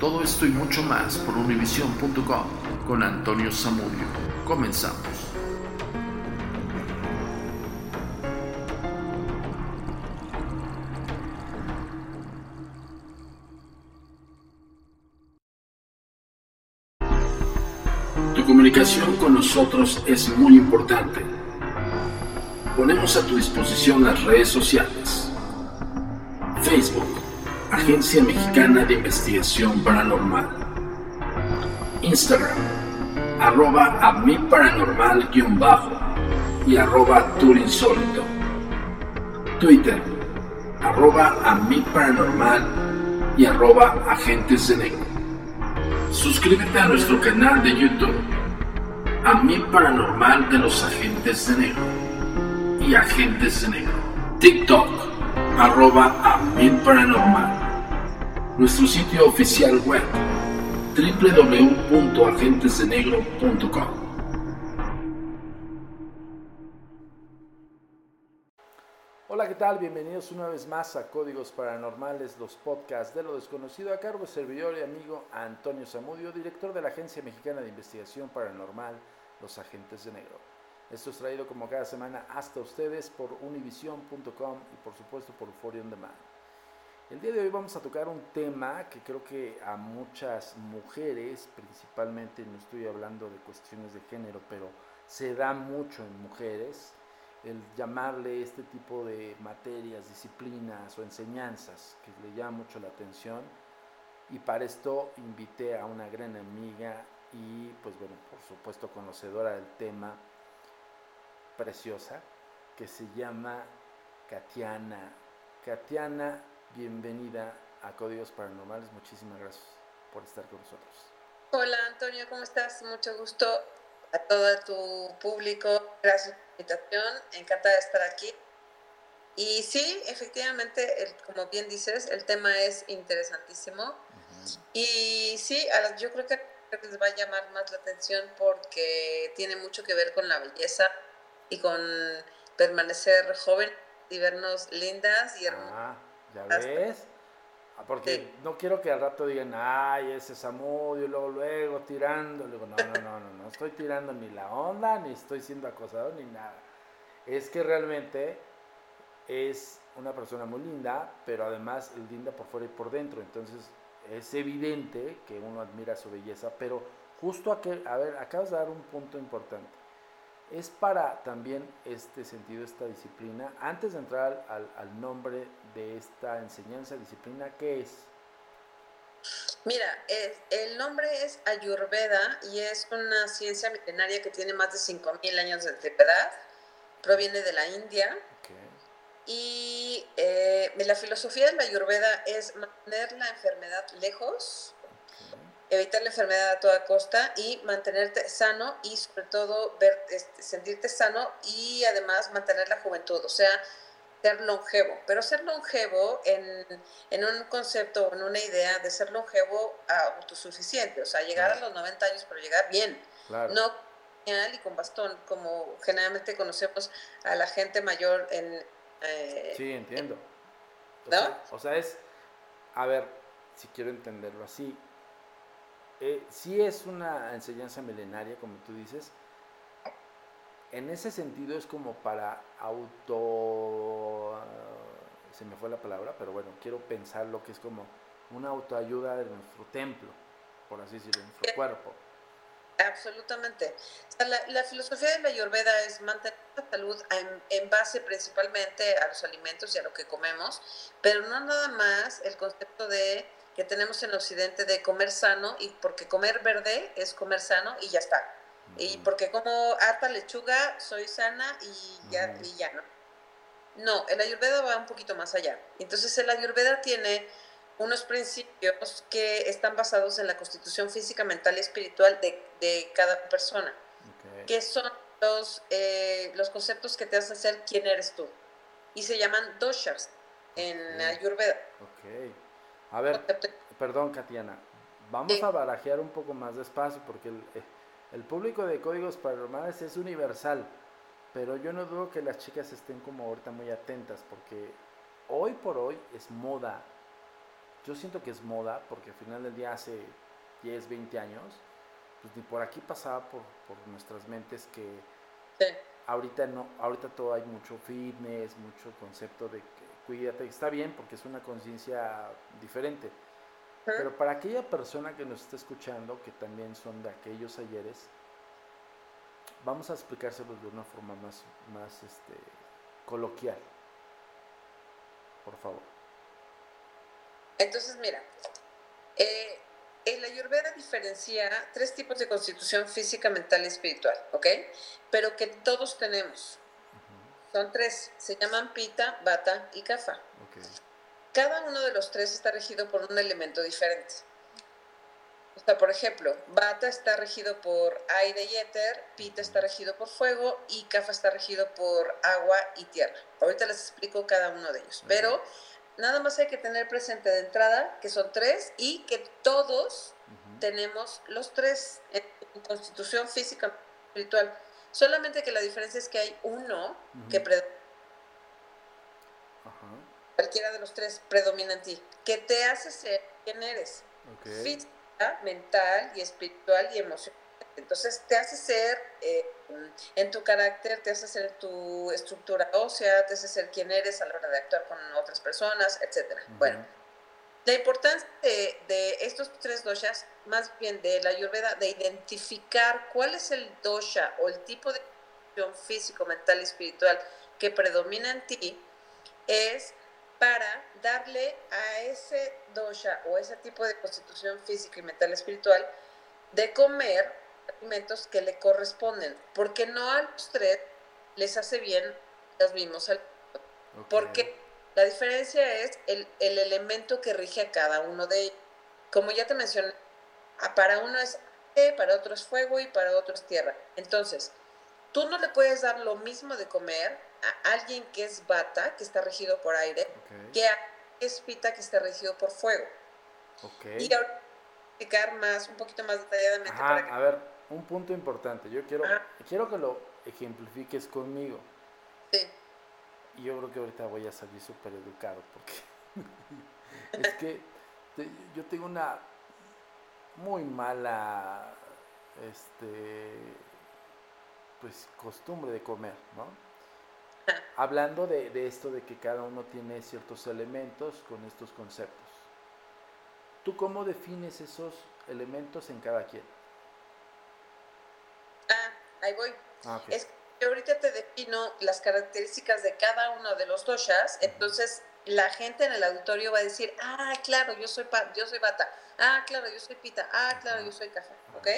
Todo esto y mucho más por univision.com con Antonio Zamudio. Comenzamos. Tu comunicación con nosotros es muy importante. Ponemos a tu disposición las redes sociales. Facebook Agencia Mexicana de Investigación Paranormal. Instagram, arroba a mi paranormal guion bajo y arroba turinsólito. Twitter, arroba a mi paranormal y arroba agentes de negro. Suscríbete a nuestro canal de YouTube, a mi paranormal de los agentes de negro y agentes de negro. TikTok, arroba a mi paranormal nuestro sitio oficial web www.agentesdenegro.com. Hola, ¿qué tal? Bienvenidos una vez más a Códigos Paranormales, los podcasts de lo desconocido, a cargo de servidor y amigo Antonio Zamudio, director de la Agencia Mexicana de Investigación Paranormal, Los Agentes de Negro. Esto es traído como cada semana hasta ustedes por univision.com y por supuesto por Euphoria On Demand. El día de hoy vamos a tocar un tema que creo que a muchas mujeres, principalmente no estoy hablando de cuestiones de género, pero se da mucho en mujeres, el llamarle este tipo de materias, disciplinas o enseñanzas que le llama mucho la atención. Y para esto invité a una gran amiga y pues bueno, por supuesto conocedora del tema, preciosa, que se llama Katiana. Katiana bienvenida a Códigos Paranormales. Muchísimas gracias por estar con nosotros. Hola Antonio, ¿cómo estás? Mucho gusto a todo tu público. Gracias por la invitación. Encantada de estar aquí. Y sí, efectivamente, como bien dices, el tema es interesantísimo. Y sí, yo creo que les va a llamar más la atención porque tiene mucho que ver con la belleza y con permanecer joven y vernos lindas y hermosas. Ah. ¿Ya ves? Ah, porque no quiero que al rato digan, ay, ese Samudio, luego, luego tirando. Luego, no, no, no, no, no estoy tirando ni la onda, ni estoy siendo acosado, ni nada. Es que realmente es una persona muy linda, pero además es linda por fuera y por dentro. Entonces es evidente que uno admira su belleza, pero justo aquí, a ver, acabas de dar un punto importante es para también este sentido, esta disciplina. Antes de entrar al, nombre de esta enseñanza, disciplina, ¿qué es? Mira, el nombre es Ayurveda y es una ciencia milenaria que tiene más de 5.000 años de antigüedad. Proviene de la India. Y eh, la filosofía de la Ayurveda es mantener la enfermedad lejos evitar la enfermedad a toda costa y mantenerte sano y sobre todo ver, este, sentirte sano y además mantener la juventud, o sea, ser longevo, pero ser longevo en, en un concepto, en una idea de ser longevo autosuficiente, o sea, llegar a los 90 años, pero llegar bien, no y con bastón, como generalmente conocemos a la gente mayor en... Eh, sí, entiendo. ¿No? o sea, es, a ver, si quiero entenderlo así, eh, sí es una enseñanza milenaria, como tú dices. En ese sentido es como para auto... se me fue la palabra, pero bueno, quiero pensar lo que es como una autoayuda de nuestro templo, por así decirlo, de nuestro cuerpo. Absolutamente. la, filosofía de la Ayurveda es mantener la salud en, en, base principalmente a los alimentos y a lo que comemos, pero no nada más el concepto de que tenemos en Occidente de comer sano y porque comer verde es comer sano y ya está. Y porque como harta lechuga soy sana y ya, ya no. No, el ayurveda va un poquito más allá. Entonces el ayurveda tiene unos principios que están basados en la constitución física, mental y espiritual de, cada persona, que son los, eh, los conceptos que te hacen ser quién eres tú. Y se llaman doshas en Ayurveda. Ok. A ver, perdón, Katiana. Vamos a barajear un poco más despacio porque el, eh, el público de códigos paranormales es universal. Pero yo no dudo que las chicas estén como ahorita muy atentas porque hoy por hoy es moda. Yo siento que es moda porque al final del día hace 10, 20 años, pues ni por aquí pasaba por, por nuestras mentes que ahorita no, ahorita todo hay mucho fitness, mucho concepto de que cuídate, está bien porque es una conciencia diferente. Pero para aquella persona que nos está escuchando, que también son de aquellos ayeres, vamos a explicárselos de una forma más, más este, coloquial. Por favor. Entonces, mira, eh, la Ayurveda diferencia tres tipos de constitución física, mental y espiritual, ¿ok? Pero que todos tenemos. Son tres, se llaman Pita, Bata y Kapha. Cada uno de los tres está regido por un elemento diferente. O sea, por ejemplo, Bata está regido por aire y éter, Pita está regido por fuego y Kapha está regido por agua y tierra. Ahorita les explico cada uno de ellos. Pero nada más hay que tener presente de entrada que son tres y que todos tenemos los tres en constitución física espiritual. Solamente que la diferencia es que hay uno que predomina. Cualquiera de los tres predomina en ti, que te hace ser quien eres. Física, mental y espiritual y emocional. Entonces te hace ser eh, en tu carácter, te hace ser tu estructura ósea, te hace ser quien eres a la hora de actuar con otras personas, etc. Bueno, la importancia de, estos tres doshas, más bien de la ayurveda, de identificar cuál es el dosha o el tipo de constitución físico, mental y espiritual que predomina en ti, es para darle a ese dosha o ese tipo de constitución física y mental y espiritual de comer alimentos que le corresponden, porque no a los tres les hace bien los mismos alimentos. Porque la diferencia es el, el, elemento que rige a cada uno de ellos. Como ya te mencioné, para uno es aire, para otro es fuego y para otro es tierra. Entonces, tú no le puedes dar lo mismo de comer a alguien que es bata, que está regido por aire, que a es pita, que está regido por fuego. Y ahora explicar más, un poquito más detalladamente. A ver, un punto importante. Yo quiero, quiero que lo ejemplifiques conmigo. Sí. Y yo creo que ahorita voy a salir súper educado porque es que yo tengo una muy mala este pues costumbre de comer, ¿no? Hablando de, de, esto de que cada uno tiene ciertos elementos con estos conceptos. ¿Tú cómo defines esos elementos en cada quien? Ah, ahí voy. Ah, es ahorita te defino las características de cada uno de los doshas, entonces la gente en el auditorio va a decir, ah, claro, yo soy, yo soy bata, ah, claro, yo soy pita, ah, claro, yo soy café, ¿ok?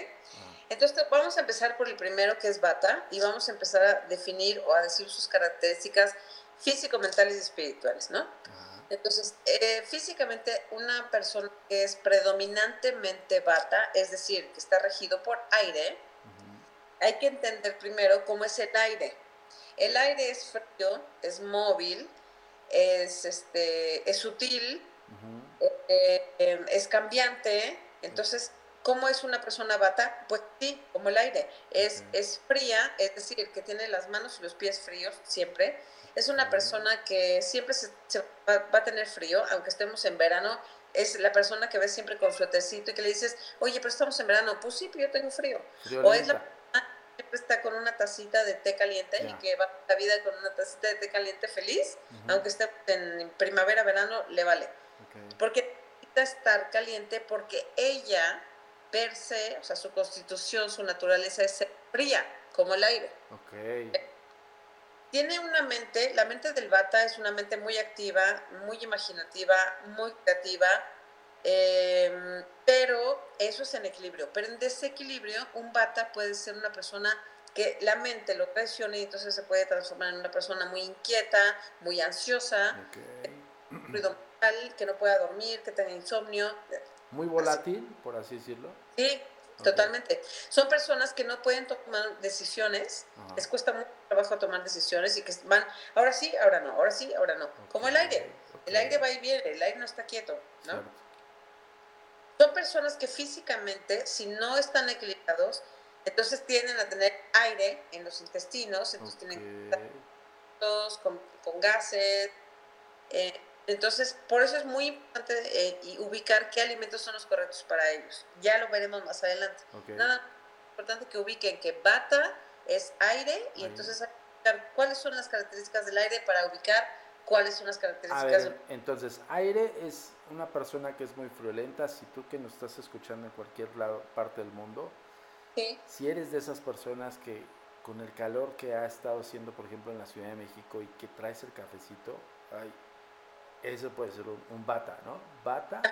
Entonces vamos a empezar por el primero que es bata y vamos a empezar a definir o a decir sus características físico-mentales y espirituales, ¿no? Entonces, eh, físicamente una persona que es predominantemente bata, es decir, que está regido por aire, hay que entender primero cómo es el aire. El aire es frío, es móvil, es, este, es sutil, eh, eh, es cambiante. Entonces, ¿cómo es una persona bata? Pues sí, como el aire. Es, es fría, es decir, que tiene las manos y los pies fríos siempre. Es una persona que siempre se, va, a tener frío, aunque estemos en verano. Es la persona que ves siempre con suétercito y que le dices, oye, pero estamos en verano. Pues sí, pero yo tengo frío. o es la siempre está con una tacita de té caliente y que va la vida con una tacita de té caliente feliz, aunque esté en primavera, verano, le vale. Porque necesita estar caliente porque ella, per se, o sea, su constitución, su naturaleza es fría, como el aire. Tiene una mente, la mente del bata es una mente muy activa, muy imaginativa, muy creativa, eh, pero eso es en equilibrio. Pero en desequilibrio, un bata puede ser una persona que la mente lo presione y entonces se puede transformar en una persona muy inquieta, muy ansiosa, que no pueda dormir, que tenga insomnio. Muy volátil, por así decirlo. Sí, totalmente. Son personas que no pueden tomar decisiones, les cuesta mucho trabajo tomar decisiones y que van, ahora sí, ahora no, ahora sí, ahora no. Como el aire. El aire va y viene, el aire no está quieto, ¿no? Son personas que físicamente, si no están equilibrados, entonces tienden a tener aire en los intestinos, entonces tienen todos con, con gases. Eh, entonces, por eso es muy importante eh, ubicar qué alimentos son los correctos para ellos. Ya lo veremos más adelante. Nada importante que ubiquen que bata es aire y entonces cuáles son las características del aire para ubicar cuáles son las características. entonces, aire es una persona que es muy friolenta. Si tú que nos estás escuchando en cualquier lado, parte del mundo, si eres de esas personas que con el calor que ha estado haciendo, por ejemplo, en la Ciudad de México y que traes el cafecito, ay, eso puede ser un, bata, ¿no? Bata.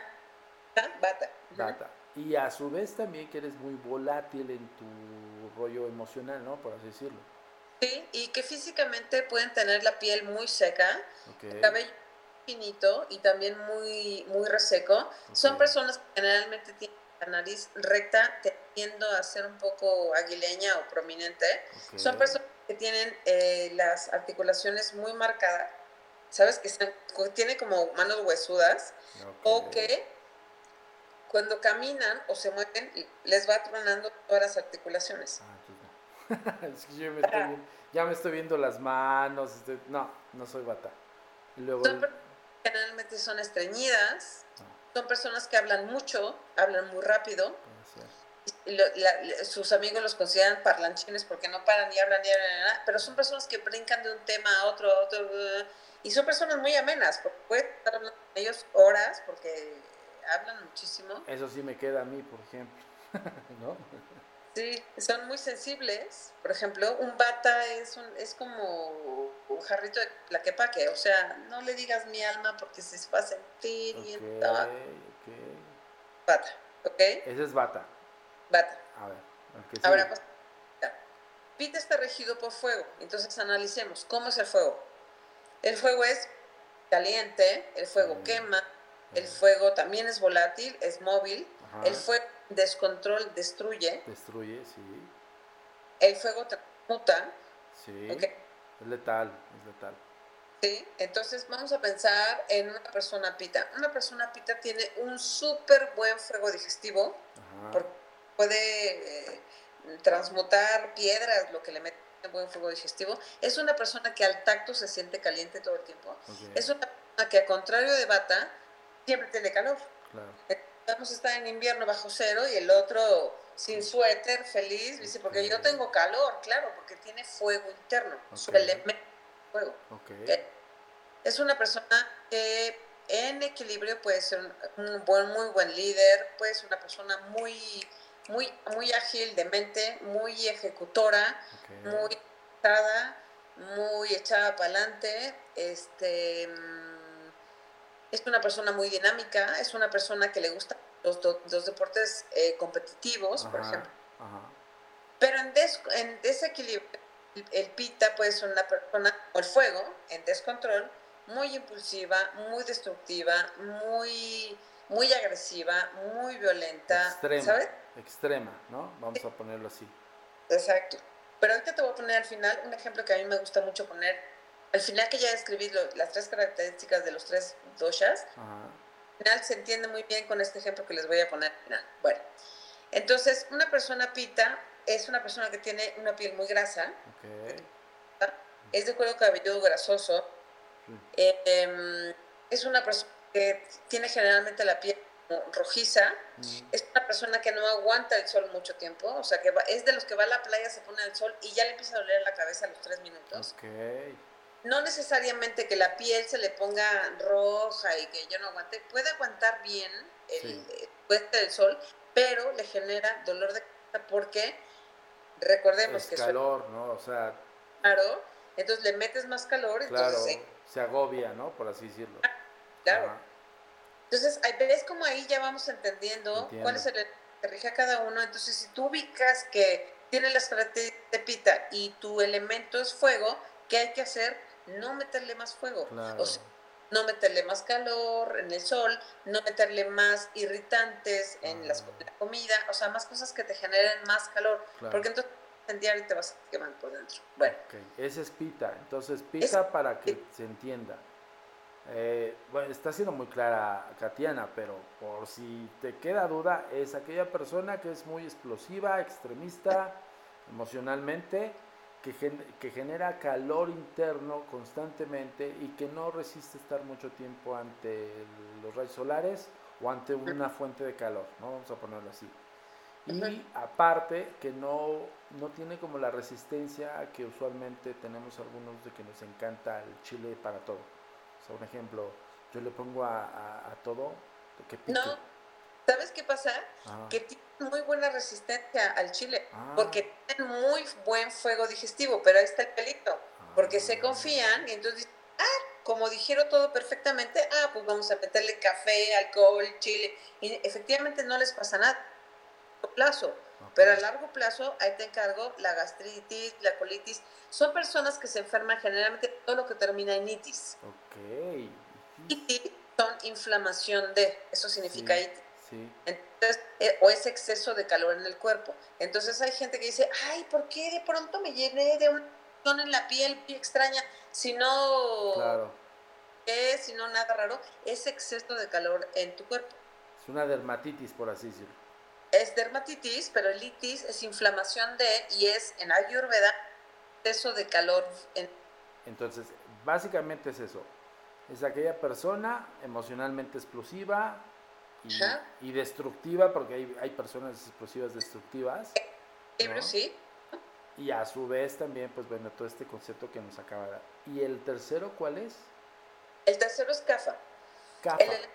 Ah, bata. Bata. Y a su vez también que eres muy volátil en tu rollo emocional, ¿no? Por así decirlo. Sí, y que físicamente pueden tener la piel muy seca, el cabello finito y también muy, muy reseco. Son personas que generalmente tienen la nariz recta, tendiendo a ser un poco aguileña o prominente. Son personas que tienen eh, las articulaciones muy marcadas, ¿sabes? Que están, tiene como manos huesudas o que cuando caminan o se mueven les va tronando todas las articulaciones. Ah, es que yo me estoy viendo, ya me estoy viendo las manos. no, no soy bata. luego, generalmente son estreñidas, ah. son personas que hablan mucho, hablan muy rápido. sus amigos los consideran parlanchines porque no paran ni hablan ni hablan, pero son personas que brincan de un tema a otro, a otro, y son personas muy amenas, porque puede estar hablando con ellos horas porque hablan muchísimo. Eso sí me queda a mí, por ejemplo, ¿no? Sí, son muy sensibles. Por ejemplo, un bata es, un, es como un jarrito de plaquepaque. O sea, no le digas mi alma porque se va a sentir y okay, Bata, ¿ok? Ese es bata. Bata. A ver. Ahora, pues, Pita está regido por fuego. Entonces analicemos cómo es el fuego. El fuego es caliente, el fuego quema, el fuego también es volátil, es móvil. El fuego descontrol destruye. Destruye, sí. El fuego transmuta. Sí. Es letal, es letal. Sí, entonces vamos a pensar en una persona pita. Una persona pita tiene un súper buen fuego digestivo, porque puede eh, transmutar piedras, lo que le mete en buen fuego digestivo. Es una persona que al tacto se siente caliente todo el tiempo. Es una persona que, al contrario de Bata, siempre tiene calor. Claro vamos a estar en invierno bajo cero y el otro sin suéter, feliz, dice, porque yo tengo calor, claro, porque tiene fuego interno, su elemento fuego. Es una persona que en equilibrio puede ser un, buen, muy buen líder, puede ser una persona muy, muy, muy ágil de mente, muy ejecutora, muy echada, muy echada para adelante, este es una persona muy dinámica, es una persona que le gusta los, los deportes eh, competitivos, por ejemplo. Pero en, en desequilibrio, el, pita puede ser una persona, o el fuego, en descontrol, muy impulsiva, muy destructiva, muy, muy agresiva, muy violenta, extrema, ¿sabes? Extrema, ¿no? Vamos a ponerlo así. Exacto. Pero ahorita te voy a poner al final un ejemplo que a mí me gusta mucho poner al final que ya escribí las tres características de los tres doshas, al final se entiende muy bien con este ejemplo que les voy a poner Bueno, entonces una persona pita es una persona que tiene una piel muy grasa, es de cuero cabelludo grasoso, em, es una persona que tiene generalmente la piel rojiza, es una persona que no aguanta el sol mucho tiempo, o sea, que es de los que va a la playa, se pone al sol y ya le empieza a doler la cabeza a los tres minutos no necesariamente que la piel se le ponga roja y que yo no aguante, puede aguantar bien el, puente del sol, pero le genera dolor de cabeza porque recordemos que calor, ¿no? O sea, claro, entonces le metes más calor, entonces se agobia, ¿no? Por así decirlo. Claro. Entonces, ves como ahí ya vamos entendiendo cuál es el que rige a cada uno. Entonces, si tú ubicas que tiene las características de pita y tu elemento es fuego, ¿qué hay que hacer? No meterle más fuego. no meterle más calor en el sol, no meterle más irritantes en la comida, o sea, más cosas que te generen más calor, porque entonces en diario te vas a quemar por dentro. Bueno. Ese es pita, entonces pita para que se entienda. Eh, bueno, está siendo muy clara Katiana, pero por si te queda duda, es aquella persona que es muy explosiva, extremista emocionalmente, que, que genera calor interno constantemente y que no resiste estar mucho tiempo ante los rayos solares o ante una fuente de calor, ¿no? vamos a ponerlo así. Y aparte que no, no tiene como la resistencia que usualmente tenemos algunos de que nos encanta el chile para todo. O sea, un ejemplo, yo le pongo a, a, todo que pique. No, ¿sabes qué pasa? Ah. Que tienen muy buena resistencia al chile, ah. porque tienen muy buen fuego digestivo, pero ahí está el pelito, porque se ah. confían y entonces ah, como dijeron todo perfectamente, ah, pues vamos a meterle café, alcohol, chile, y efectivamente no les pasa nada a plazo. Pero a largo plazo, ahí te encargo la gastritis, la colitis. Son personas que se enferman generalmente todo lo que termina en itis. Ok. Itis son inflamación de, eso significa itis. Entonces, eh, o es exceso de calor en el cuerpo. Entonces hay gente que dice, ay, ¿por qué de pronto me llené de un zona en la piel extraña? Si no, claro. ¿qué? Si no, nada raro. Es exceso de calor en tu cuerpo. Es una dermatitis, por así decirlo es dermatitis, pero el itis es inflamación de y es en Ayurveda exceso de calor. Entonces, básicamente es eso. Es aquella persona emocionalmente explosiva y, destructiva, porque hay, hay, personas explosivas destructivas. sí. Y a su vez también, pues bueno, todo este concepto que nos acaba de dar. ¿Y el tercero cuál es? El tercero es CAFA. CAFA. El,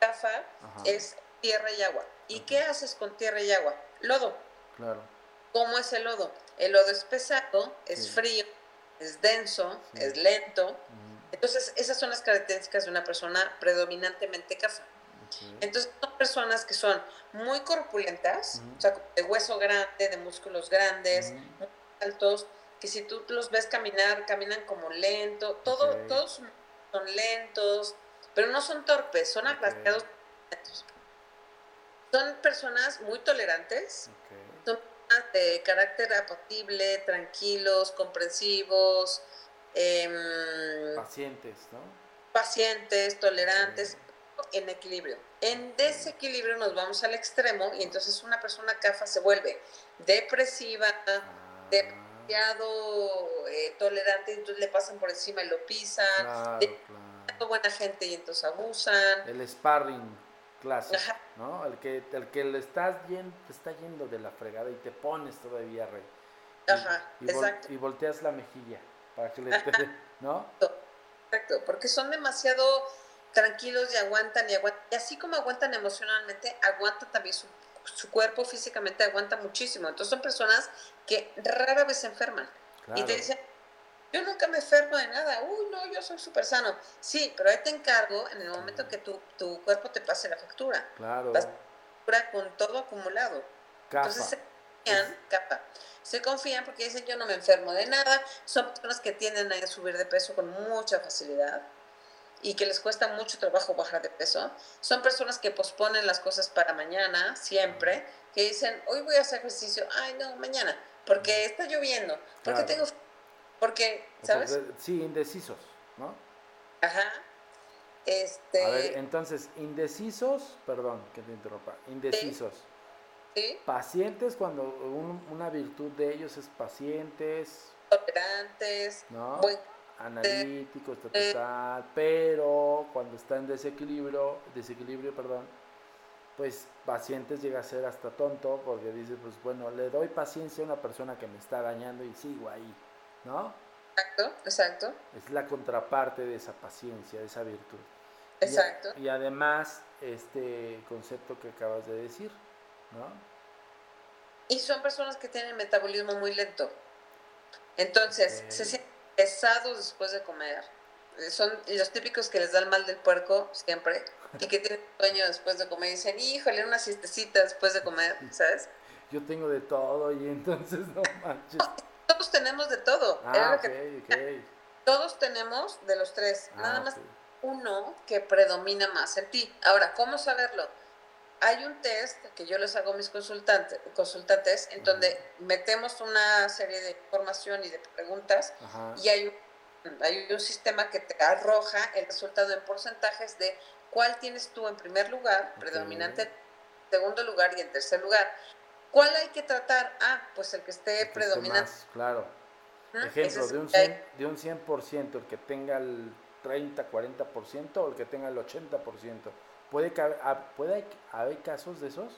CAFA es tierra y agua. ¿Y qué haces con tierra y agua? Lodo. Claro. ¿Cómo es el lodo? El lodo es pesado, es frío, es denso, es lento. Entonces, esas son las características de una persona predominantemente cafa. Entonces, son personas que son muy corpulentas, o sea, de hueso grande, de músculos grandes, muy altos, que si tú los ves caminar, caminan como lento, todo, todos son lentos, pero no son torpes, son aplastados. Son personas muy tolerantes, son personas de carácter apacible, tranquilos, comprensivos. Em, pacientes, ¿no? Pacientes, tolerantes, en equilibrio. En desequilibrio nos vamos al extremo y entonces una persona CAFA se vuelve depresiva, ah. demasiado eh, tolerante, entonces le pasan por encima y lo pisan. buena gente y entonces abusan. El sparring clase, ¿no? El que, el que le estás yendo, te está yendo de la fregada y te pones todavía rey. Ajá, y, exacto. y volteas la mejilla para que le ¿no? Exacto, porque son demasiado tranquilos y aguantan y aguantan. Y así como aguantan emocionalmente, aguantan también su, su cuerpo físicamente, aguanta muchísimo. Entonces son personas que rara vez se enferman. Y te dicen, yo nunca me enfermo de nada, uy, no, yo soy súper sano. Sí, pero ahí te encargo en el momento que tu, tu cuerpo te pase la factura. Claro. factura con todo acumulado. Capa. Entonces se confían, capa. Se confían porque dicen yo no me enfermo de nada. Son personas que tienden a subir de peso con mucha facilidad y que les cuesta mucho trabajo bajar de peso. Son personas que posponen las cosas para mañana, siempre, que dicen, hoy voy a hacer ejercicio, ay no, mañana, porque está lloviendo, porque tengo porque, ¿sabes? sí, indecisos, ¿no? Ajá. Este... A ver, entonces, indecisos, perdón que te interrumpa, indecisos. ¿Sí? Pacientes, cuando una virtud de ellos es pacientes. Tolerantes. ¿No? Analíticos, total, pero cuando está en desequilibrio, desequilibrio, perdón, pues pacientes llega a ser hasta tonto porque dice, pues bueno, le doy paciencia a una persona que me está dañando y sigo ahí. ¿no? Exacto, exacto. Es la contraparte de esa paciencia, de esa virtud. Exacto. Y, además, este concepto que acabas de decir, ¿no? Y son personas que tienen metabolismo muy lento. Entonces, se sienten pesados después de comer. Son los típicos que les da el mal del puerco siempre y que tienen sueño después de comer y dicen, híjole, una siestecita después de comer, ¿sabes? Yo tengo de todo y entonces no manches tenemos de todo. Ah, Todos tenemos de los tres. Ah, Nada más uno que predomina más en ti. Ahora, ¿cómo saberlo? Hay un test que yo les hago a mis consultantes, consultantes en donde metemos una serie de información y de preguntas y hay un, hay un sistema que te arroja el resultado en porcentajes de cuál tienes tú en primer lugar, predominante, en segundo lugar y en tercer lugar. ¿Cuál hay que tratar? Ah, pues el que esté predominante. claro. Ejemplo, de un, 100, de un 100%, el que tenga el 30, 40% o el que tenga el 80%. Puede, ah, puede haber casos de esos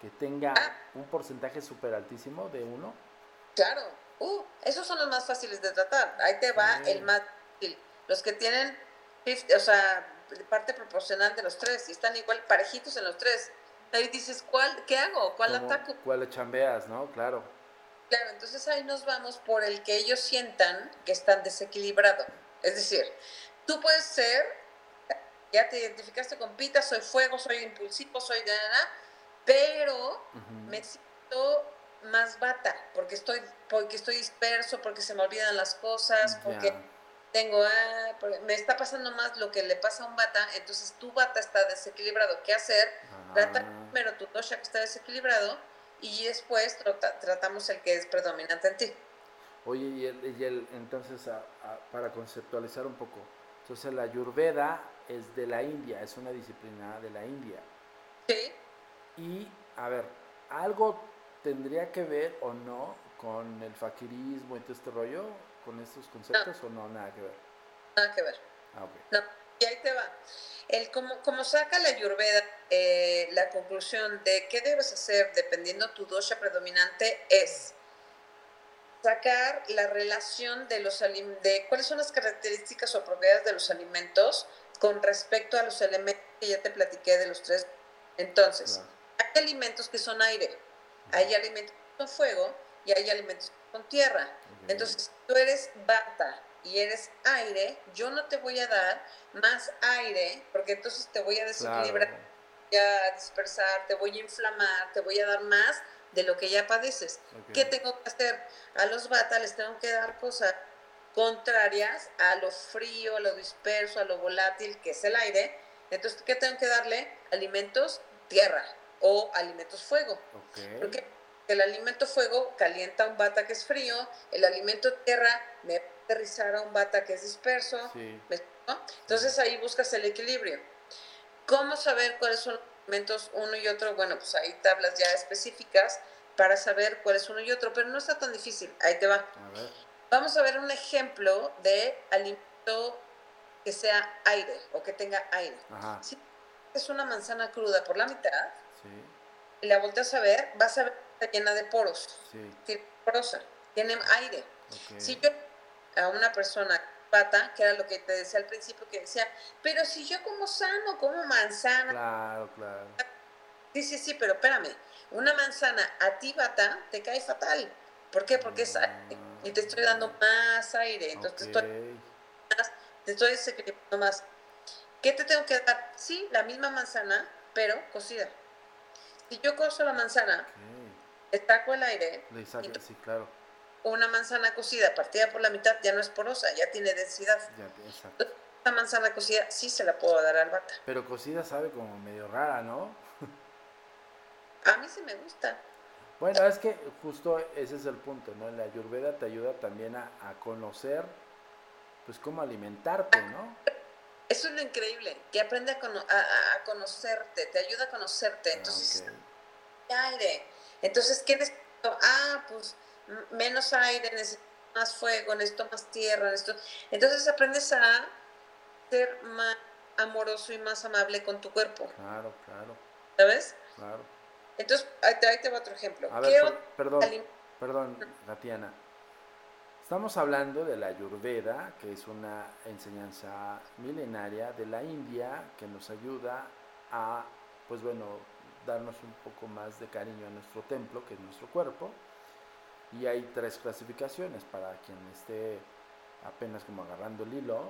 que tenga ah. un porcentaje súper altísimo de uno. Claro, uh, esos son los más fáciles de tratar. Ahí te va el más Los que tienen, o sea, parte proporcional de los tres y están igual parejitos en los tres. Ahí dices, ¿cuál, ¿qué hago? ¿Cuál ataco? ¿Cuál le chambeas, no? Claro. Claro, entonces ahí nos vamos por el que ellos sientan que están desequilibrados. Es decir, tú puedes ser, ya te identificaste con pita, soy fuego, soy impulsivo, soy de nada, pero me siento más bata, porque estoy, porque estoy disperso, porque se me olvidan las cosas, porque tengo, ah, me está pasando más lo que le pasa a un bata, entonces tu bata está desequilibrado. ¿Qué hacer? Trata primero tu dosha que está desequilibrado y después tratamos el que es predominante en ti. Oye, y, el, entonces, para conceptualizar un poco, entonces la Ayurveda es de la India, es una disciplina de la India. Sí. Y, a ver, ¿algo tendría que ver o no con el faquirismo y todo este rollo, con estos conceptos o no? Nada que ver. Nada que ver. Ah, okay. No, y ahí te va. El, como, como saca la Ayurveda eh, la conclusión de qué debes hacer dependiendo tu dosha predominante es sacar la relación de los de cuáles son las características o propiedades de los alimentos con respecto a los elementos que ya te platiqué de los tres. Entonces, hay alimentos que son aire, hay alimentos que son fuego y hay alimentos que son tierra. Entonces, si tú eres bata y eres aire, yo no te voy a dar más aire porque entonces te voy a desequilibrar, te voy a dispersar, te voy a inflamar, te voy a dar más de lo que ya padeces. ¿Qué tengo que hacer? A los bata les tengo que dar cosas contrarias a lo frío, a lo disperso, a lo volátil, que es el aire. Entonces, ¿qué tengo que darle? Alimentos tierra o alimentos fuego. Porque el alimento fuego calienta un bata que es frío, el alimento tierra me aterrizar a un bata que es disperso. Entonces ahí buscas el equilibrio. ¿Cómo saber cuáles son los alimentos uno y otro? Bueno, pues hay tablas ya específicas para saber cuál es uno y otro, pero no está tan difícil. Ahí te va. Vamos a ver un ejemplo de alimento que sea aire o que tenga aire. Si es una manzana cruda por la mitad y la volteas a ver, vas a ver que está llena de poros. Tiene porosa, tiene aire. Si yo a una persona pata, que era lo que te decía al principio, que decía, pero si yo como sano, como manzana. Claro, claro. Sí, sí, sí, pero espérame, una manzana a ti bata te cae fatal. ¿Por qué? Porque es aire. Y te estoy dando más aire. Entonces te estoy, más, te estoy más. ¿Qué te tengo que dar? Sí, la misma manzana, pero cocida. Si yo cozo la manzana, estaco el aire. sí, claro una manzana cocida partida por la mitad ya no es porosa, ya tiene densidad. Ya, Una manzana cocida sí se la puedo dar al bata. Pero cocida sabe como medio rara, ¿no? A mí sí me gusta. Bueno, es que justo ese es el punto, ¿no? La ayurveda te ayuda también a, conocer, pues, cómo alimentarte, ¿no? Eso es lo increíble, que aprende a, conocerte, te ayuda a conocerte. Ah, Entonces, aire. Entonces, ¿qué necesito? Ah, pues menos aire, necesito más fuego, necesito más tierra, necesito... Entonces aprendes a ser más amoroso y más amable con tu cuerpo. Claro, claro. ¿Sabes? Claro. Entonces, ahí te, va otro ejemplo. A ver, perdón, perdón, Tatiana. Estamos hablando de la Ayurveda, que es una enseñanza milenaria de la India que nos ayuda a, pues bueno, darnos un poco más de cariño a nuestro templo, que es nuestro cuerpo, y hay tres clasificaciones para quien esté apenas como agarrando el hilo,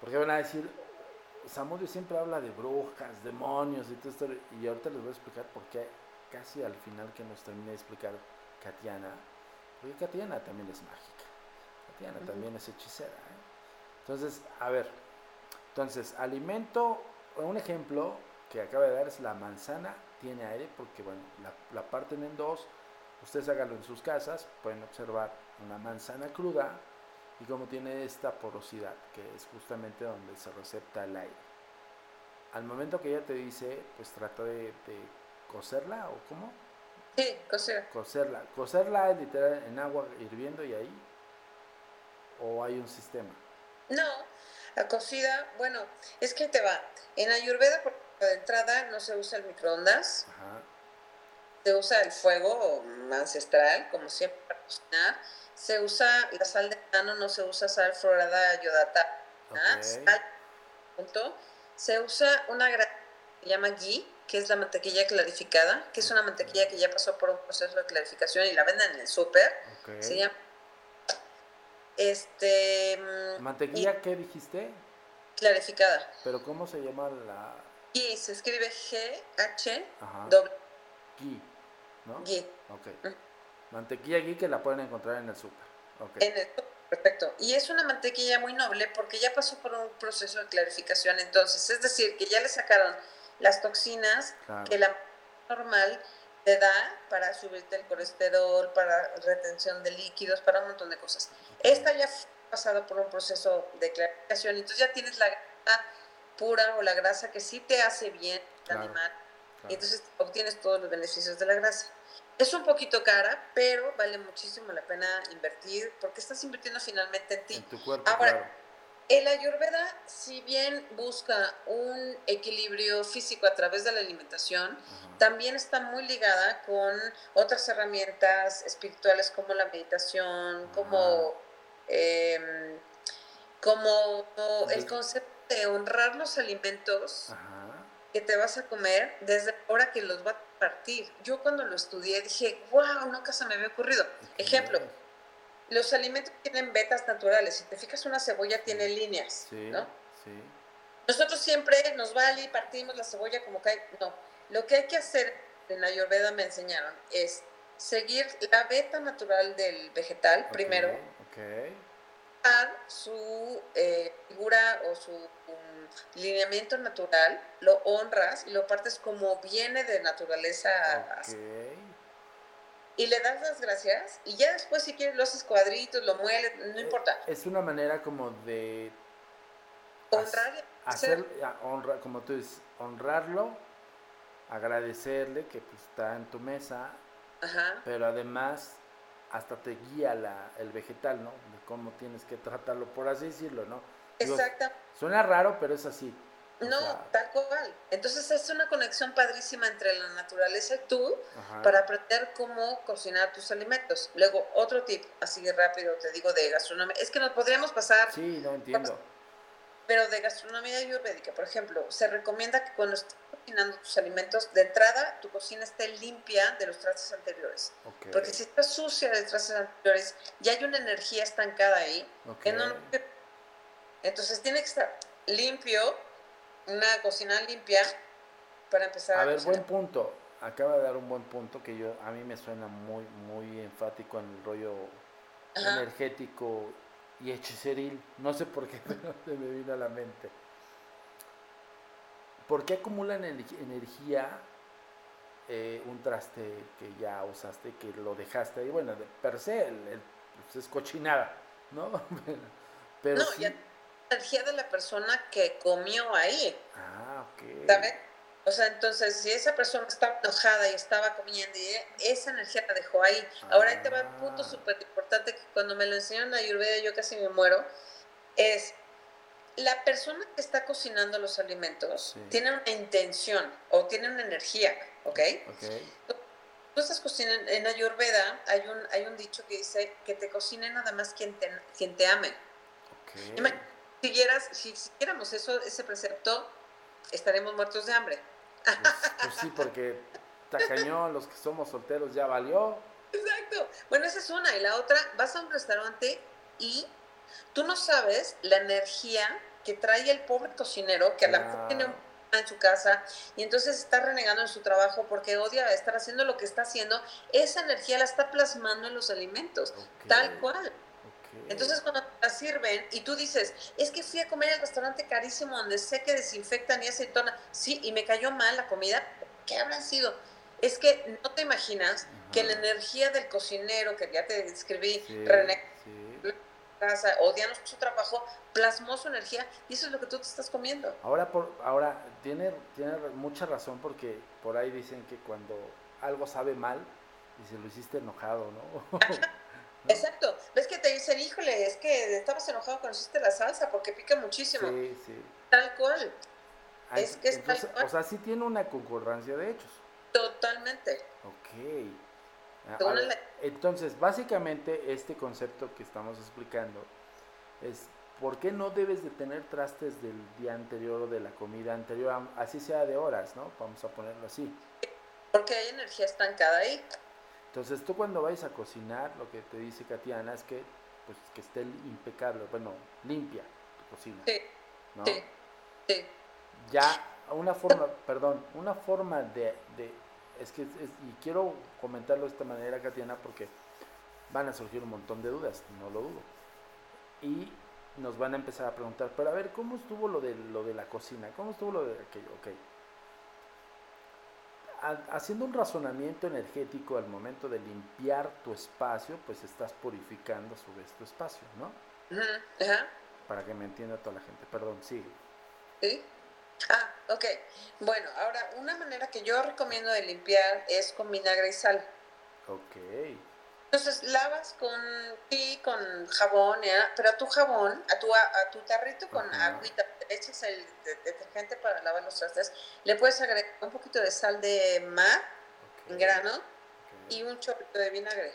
porque van a decir, Samudio siempre habla de brujas, demonios y todo esto, y ahorita les voy a explicar por qué casi al final que nos termine de explicar Katiana, porque Katiana también es mágica, Katiana también es hechicera. ¿eh? Entonces, a ver, Entonces, alimento, un ejemplo que acaba de dar es la manzana tiene aire porque, bueno, la, la parten en dos. Ustedes háganlo en sus casas, pueden observar una manzana cruda y cómo tiene esta porosidad, que es justamente donde se recepta el aire. Al momento que ella te dice, pues trata de, de cocerla o cómo? Sí, cocer. Cocerla. Cocerla literal en agua hirviendo y ahí. ¿O hay un sistema? No, la cocida, bueno, es que te va. En Ayurveda, por de entrada, no se usa el microondas. Ajá. Se usa el fuego ancestral, como siempre, para cocinar. Se usa la sal de grano, no se usa sal florada yodata. Punto. Se usa una grasa que se llama ghee, que es la mantequilla clarificada, que es una mantequilla que ya pasó por un proceso de clarificación y la venden en el súper. Se llama. Este. mm, ¿Mantequilla qué dijiste? clarificada. Pero ¿cómo se llama la Y se escribe G-H Ajá. doble ghee? ¿No? Mm. Mantequilla ghee que la pueden encontrar en el súper. En el- perfecto. Y es una mantequilla muy noble porque ya pasó por un proceso de clarificación. Entonces, es decir, que ya le sacaron las toxinas Claro. que la normal te da para subirte el colesterol, para retención de líquidos, para un montón de cosas. Esta ya fue pasado por un proceso de clarificación, entonces ya tienes la grasa pura o la grasa que sí te hace bien al Claro, animal, claro. y entonces obtienes todos los beneficios de la grasa. Es un poquito cara, pero vale muchísimo la pena invertir porque estás invirtiendo finalmente en ti. En tu cuerpo, Ahora, claro. El Ayurveda, si bien busca un equilibrio físico a través de la alimentación, Ajá. también está muy ligada con otras herramientas espirituales como la meditación, como, em, como el concepto de honrar los alimentos Ajá. Que te vas a comer desde la hora que los vas a partir. Yo cuando lo estudié dije, wow, nunca se me había ocurrido. Ejemplo, los alimentos tienen vetas naturales. Si te fijas, una cebolla tiene líneas, Sí, ¿no? sí. Nosotros siempre nos vale y partimos la cebolla como cae. No, lo que hay que hacer en Ayurveda me enseñaron es seguir la beta natural del vegetal primero, Ok. su eh, figura o su um, lineamiento natural, lo honras y lo partes como viene de naturaleza y le das las gracias y ya después si quieres lo haces cuadritos, lo mueles, no Eh, importa. Es una manera como de Honrar y hacer, a- honra, como tú dices, honrarlo, agradecerle que pues, está en tu mesa, Ajá. pero además hasta te guía la, el vegetal, ¿no? De cómo tienes que tratarlo, por así decirlo, ¿no? Exacta. Suena raro, pero es así. O No, sea, tal cual. Entonces es una conexión padrísima entre la naturaleza y tú ajá. para aprender cómo cocinar tus alimentos. Luego, otro tip, así de rápido te digo de gastronomía. Es que nos podríamos pasar, Sí, no entiendo. pero de gastronomía ayurvédica, por ejemplo, se recomienda que cuando estés cocinando tus alimentos, de entrada tu cocina esté limpia de los trastes anteriores. Ok, Porque si está sucia de trastes anteriores, ya hay una energía estancada ahí que no. Entonces tiene que estar limpio, una cocina limpia para empezar a, A ver, cocinar. buen punto. Acaba de dar un buen punto que yo a mí me suena muy muy enfático en el rollo Ajá. energético y hechiceril. No sé por qué, pero se me vino a la mente. ¿Por qué acumula ener- energía eh, un traste que ya usaste, que lo dejaste ahí? Bueno, de per se el- el- pues, es cochinada, ¿no? pero no, sí. ya energía de la persona que comió ahí, Ah, ok. ¿sabes? O sea, entonces, si esa persona estaba enojada y estaba comiendo y esa energía la dejó ahí. Ahora ahí te va un punto Ah. súper importante que cuando me lo enseñaron en Ayurveda yo casi me muero, es la persona que está cocinando los alimentos Sí. tiene una intención o tiene una energía, ¿ok? Ok. Tú estás cocinando en Ayurveda, hay un, hay un dicho que dice que te cocine nada más quien te, quien te ame. ok. Ima- Si, siguieras- si siguiéramos eso, ese precepto, estaremos muertos de hambre. Pues, pues sí, porque tacañón, los que somos solteros ya valió. Exacto. Bueno, esa es una. Y la otra, vas a un restaurante y tú no sabes la energía que trae el pobre cocinero, que a lo mejor tiene un en su casa y entonces está renegando en su trabajo porque odia estar haciendo lo que está haciendo. Esa energía la está plasmando en los alimentos, tal cual. Entonces cuando te la sirven y tú dices, es que fui a comer al restaurante carísimo donde sé que desinfectan y aceitona, sí, y me cayó mal la comida, ¿qué habrá sido? Es que no te imaginas que la energía del cocinero, que ya te describí, René, casa, odiando su trabajo, plasmó su energía y eso es lo que tú te estás comiendo. Ahora, por, ahora tiene, tiene mucha razón porque por ahí dicen que cuando algo sabe mal, dice, lo hiciste enojado, ¿no? Exacto. Ves que te dicen, híjole, es que estabas enojado cuando hiciste la salsa porque pica muchísimo. Sí, sí. Tal cual. es que es tal cual. O sea, sí tiene una concordancia de hechos. Totalmente. Ok. entonces, básicamente este concepto que estamos explicando es por qué no debes de tener trastes del día anterior o de la comida anterior, así sea de horas, ¿no? Vamos a ponerlo así. Porque hay energía estancada ahí. Entonces tú cuando vayas a cocinar, lo que te dice Katiana es que, pues, que esté impecable, bueno, limpia tu cocina. Sí. ¿no? Sí. sí. Ya una forma, perdón, una forma de, de es que, y quiero comentarlo de esta manera, Katiana, porque van a surgir un montón de dudas, no lo dudo. Y nos van a empezar a preguntar, pero a ver, ¿cómo estuvo lo de, lo de la cocina? ¿Cómo estuvo lo de aquello? Ok haciendo un razonamiento energético al momento de limpiar tu espacio, pues estás purificando a su vez tu espacio, ¿no? Ajá. Para que me entienda toda la gente. Perdón, sigue. Sí. Ah, ok. Bueno, ahora, una manera que yo recomiendo de limpiar es con vinagre y sal. Ok. Entonces lavas con ti, con jabón, ¿eh? pero a tu jabón, a tu, a, tu tarrito con agüita, echas el detergente para lavar los trastes, le puedes agregar un poquito de sal de mar en grano y un chorrito de vinagre.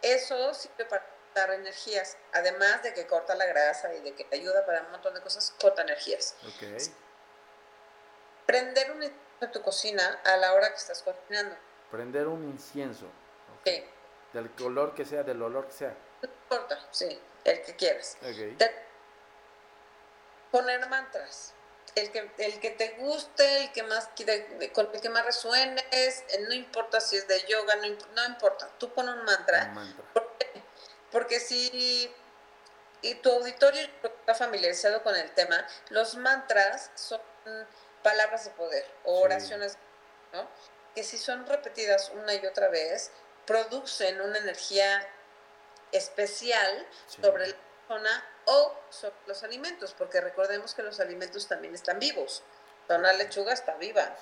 Eso sirve para dar energías, además de que corta la grasa y de que te ayuda para un montón de cosas, corta energías. Okay. Prender un incienso en tu cocina a la hora que estás cocinando. Prender un incienso. Sí del color que sea, del olor que sea. No importa, sí, el que quieras. Poner mantras. El que, el que te guste, el que más con el que más resuenes, eh, no importa si es de yoga, no, no importa. Tú pon un mantra. Porque si y tu auditorio está familiarizado con el tema, los mantras son palabras de poder o oraciones, ¿no? Que si son repetidas una y otra vez, producen una energía especial sobre la persona o sobre los alimentos, porque recordemos que los alimentos también están vivos. Una lechuga está viva,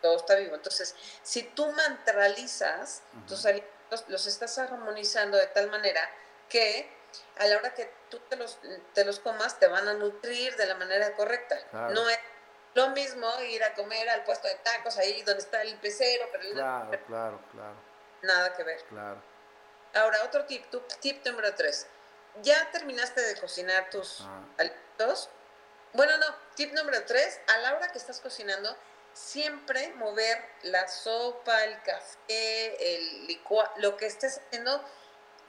todo está vivo. Entonces, si tú mantralizas tus alimentos, los estás armonizando de tal manera que a la hora que tú te los, te los comas, te van a nutrir de la manera correcta. No es lo mismo ir a comer al puesto de tacos ahí donde está el pecero. Pero claro, claro, claro nada que ver. Claro. Ahora, otro tip, tip número tres. ¿Ya terminaste de cocinar tus ah. alimentos? Bueno, no, tip número tres, a la hora que estás cocinando, siempre mover la sopa, el café, el licuado, lo que estés haciendo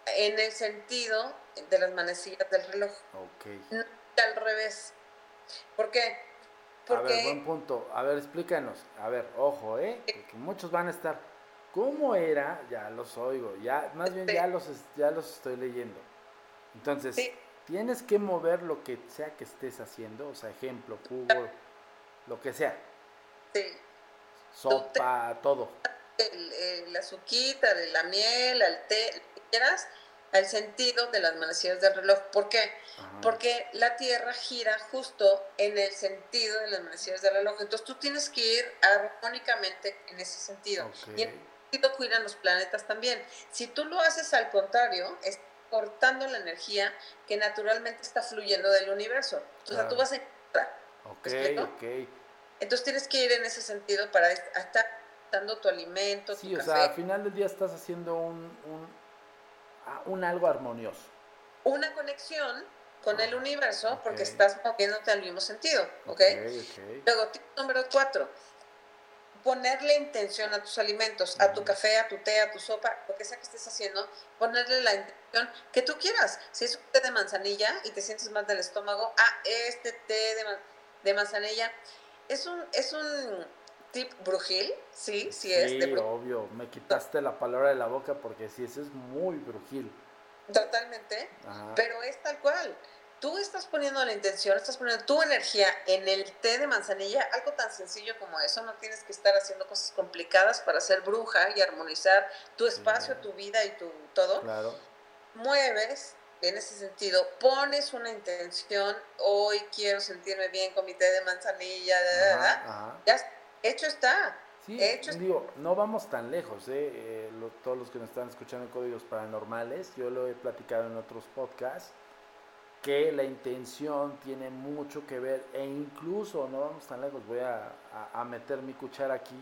en el sentido de las manecillas del reloj. Ok. No al revés. ¿Por qué? Porque... A ver, buen punto. A ver, explícanos. A ver, ojo, ¿eh? Porque muchos van a estar ¿Cómo era? Ya los oigo, ya, más bien ya los, ya los estoy leyendo. Entonces, tienes que mover lo que sea que estés haciendo, o sea, ejemplo, jugo, lo que sea. Sí. Sopa, todo. El, el azuquita, la miel, el té, lo que quieras, al sentido de las manecillas del reloj. ¿Por qué? Porque la Tierra gira justo en el sentido de las manecillas del reloj. Entonces tú tienes que ir armónicamente en ese sentido cuidan los planetas también. Si tú lo haces al contrario, es cortando la energía que naturalmente está fluyendo del universo. O sea, tú vas a Ok, ok. Entonces tienes que ir en ese sentido para estar dando tu alimento, sí, o sea, al final del día estás haciendo un, un, ah, un algo armonioso. Una conexión con el universo porque estás moviéndote al mismo sentido, ¿ok? okay Luego, tip número cuatro, ponerle intención a tus alimentos, a tu café, a tu té, a tu sopa, lo que sea que estés haciendo, ponerle la intención que tú quieras. Si es un té de manzanilla y te sientes mal del estómago, ah, este té de, manzanilla es un, es un tip brujil, sí, sí, es. Sí, obvio, me quitaste la palabra de la boca porque sí, eso es muy brujil. totalmente, pero es tal cual. Tú estás poniendo la intención, estás poniendo tu energía en el té de manzanilla, algo tan sencillo como eso, no tienes que estar haciendo cosas complicadas para ser bruja y armonizar tu espacio, tu vida y tu todo. Claro. Mueves en ese sentido, pones una intención, hoy quiero sentirme bien con mi té de manzanilla, ya hecho está. Sí, digo, no vamos tan lejos, ¿eh? eh todos los que nos están escuchando en Códigos Paranormales, yo lo he platicado en otros podcasts, que la intención tiene mucho que ver, e incluso, no vamos tan lejos, voy a, a meter mi cuchara aquí,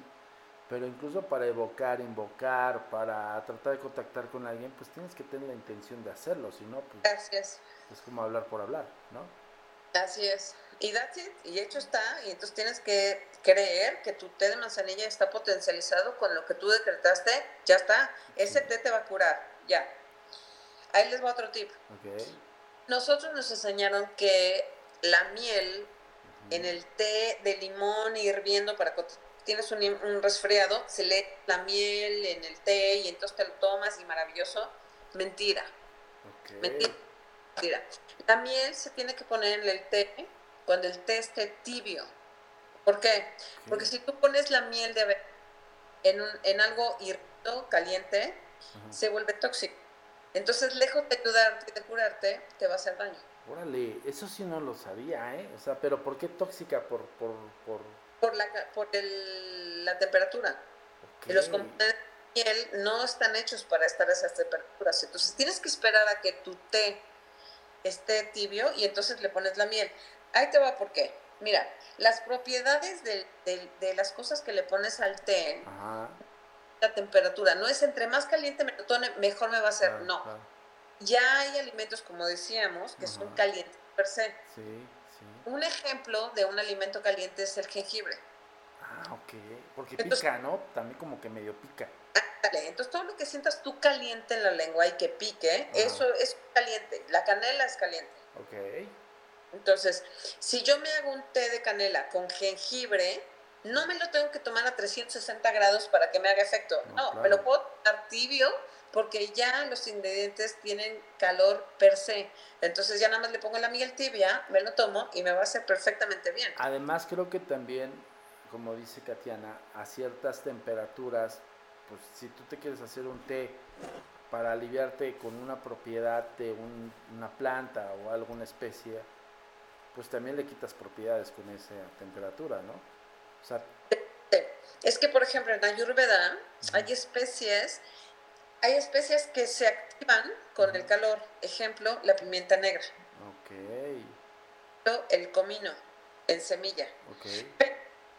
pero incluso para evocar, invocar, para tratar de contactar con alguien, pues tienes que tener la intención de hacerlo, si no, pues es. es como hablar por hablar, ¿no? Así es. Y that's it. Y hecho está. Y entonces tienes que creer que tu té de manzanilla está potencializado con lo que tú decretaste. Ya está. Ese té te va a curar. Ya. Ahí les va otro tip. Okay. Nosotros nos enseñaron que la miel en el té de limón hirviendo para tienes un, resfriado, se lee la miel en el té y entonces te lo tomas y maravilloso. Mentira. Mentira. La miel se tiene que poner en el té cuando el té esté tibio. ¿Por qué? Porque si tú pones la miel de en, en algo hirviendo, caliente, se vuelve tóxico. Entonces, lejos de ayudarte de curarte, te va a hacer daño. Órale, eso sí no lo sabía, ¿eh? O sea, pero ¿por qué tóxica? Por, por, por por la, por el, la temperatura. Y los componentes de miel no están hechos para estar a esas temperaturas. Entonces tienes que esperar a que tu té esté tibio y entonces le pones la miel. Ahí te va por qué. Mira, las propiedades de, de, las cosas que le pones al té, la temperatura, no es entre más caliente me lo tome, mejor me va a hacer. no. Ya hay alimentos, como decíamos, que son calientes per se. Sí. Un ejemplo de un alimento caliente es el jengibre. Ah, ok. Porque pica, ¿no? También como que medio pica. Dale, entonces todo lo que sientas tú caliente en la lengua y que pique, eso es caliente. La canela es caliente. Ok. Entonces, si yo me hago un té de canela con jengibre, no me lo tengo que tomar a 360 grados para que me haga efecto. No, me lo puedo tomar tibio porque ya los ingredientes tienen calor per se. Entonces ya nada más le pongo la miel tibia, me lo tomo y me va a hacer perfectamente bien. Además creo que también, como dice Katiana, a ciertas temperaturas, pues si tú te quieres hacer un té para aliviarte con una propiedad de una planta o alguna especie, pues también le quitas propiedades con esa temperatura, ¿no? Sea, es que, por ejemplo, en Ayurveda hay especies hay especies que se activan con el calor. Ejemplo, la pimienta negra. Ok. El comino en semilla. Ok.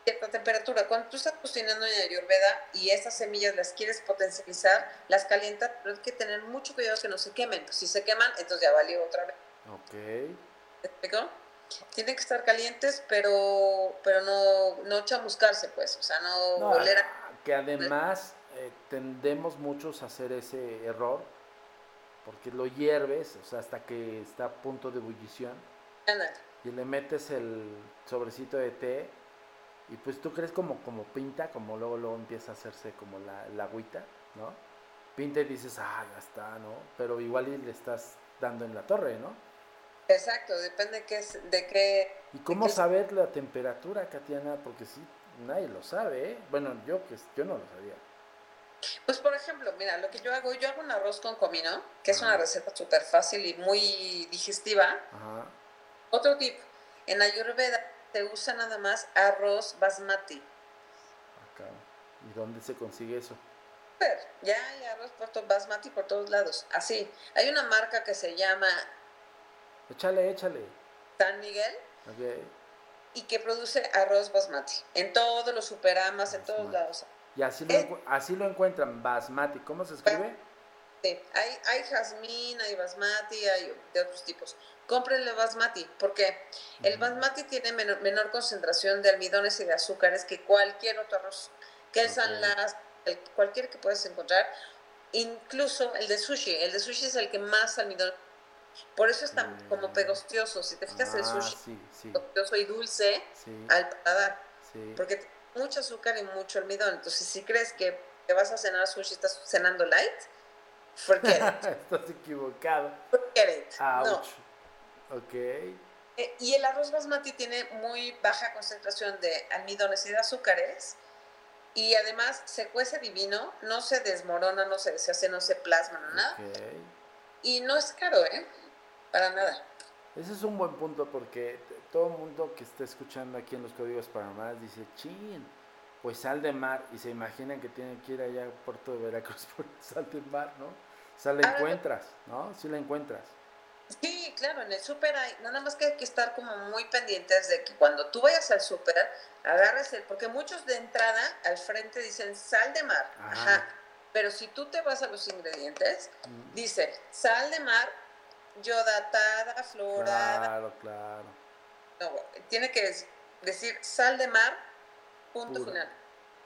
Cierta temperatura. Cuando tú estás cocinando en Ayurveda y esas semillas las quieres potencializar, las calientas, pero hay que tener mucho cuidado que no se quemen. Si se queman, entonces ya valió otra vez. Ok. ¿Te explico? Tienen que estar calientes, pero, pero no, no chamuscarse, pues. O sea, no, no oler Que además eh, tendemos muchos a hacer ese error porque lo hierves, o sea, hasta que está a punto de ebullición y le metes el sobrecito de té y pues tú crees como, como pinta, como luego, luego empieza a hacerse como la, la agüita, ¿no? Pinta y dices, ah, ya está, ¿no? Pero igual y le estás dando en la torre, ¿no? Exacto, depende qué de qué... ¿Y cómo saber la temperatura, Katiana? Porque sí, nadie lo sabe, ¿eh? Bueno, yo, que yo no lo sabía. Pues por ejemplo, mira, lo que yo hago, yo hago un arroz con comino, que es una receta súper fácil y muy digestiva. Otro tip, en Ayurveda se usa nada más arroz basmati. Acá. ¿Y dónde se consigue eso? Ya hay arroz por basmati por todos lados. Así. Hay una marca que se llama. Échale, échale. San Miguel. Y que produce arroz basmati. En todos los superamas, en todos lados. Y así lo, eh. así lo encuentran, basmati. ¿Cómo se escribe? Sí, hay, hay jazmín, hay basmati, hay de otros tipos. Cómprenle basmati, porque el basmati tiene menor, concentración de almidones y de azúcares que cualquier otro arroz, que el sanlas, cualquier que puedas encontrar, incluso el de sushi. El de sushi es el que más almidón. Por eso es tan mm. como pegostioso. Si te fijas, el ah, sushi sí, pegostioso y dulce al paladar. Porque mucho azúcar y mucho almidón. Entonces, si crees que te vas a cenar sushi, estás cenando light, forget it. Estás equivocado. Forget it. No. Ouch. Ok. Eh, y el arroz basmati tiene muy baja concentración de almidones y de azúcares. Y además se cuece divino, no se desmorona, no se deshace, no se plasma, no nada. Y no es caro, ¿eh? Para nada. Ese es un buen punto porque todo el mundo que está escuchando aquí en los códigos paranormales dice, chin, pues sal de mar y se imaginan que tienen que ir allá a Puerto de Veracruz por sal de mar, ¿no? O sea, la Ah, encuentras, ¿no? Sí la encuentras. Sí, claro, en el súper hay, nada más que hay que estar como muy pendientes de que cuando tú vayas al súper, agarres el, porque muchos de entrada al frente dicen sal de mar, Ajá. ajá, pero si tú te vas a los ingredientes, Mm, dice sal de mar, yodatada, florada, Claro, claro. no, tiene que decir sal de mar, punto Pura. final,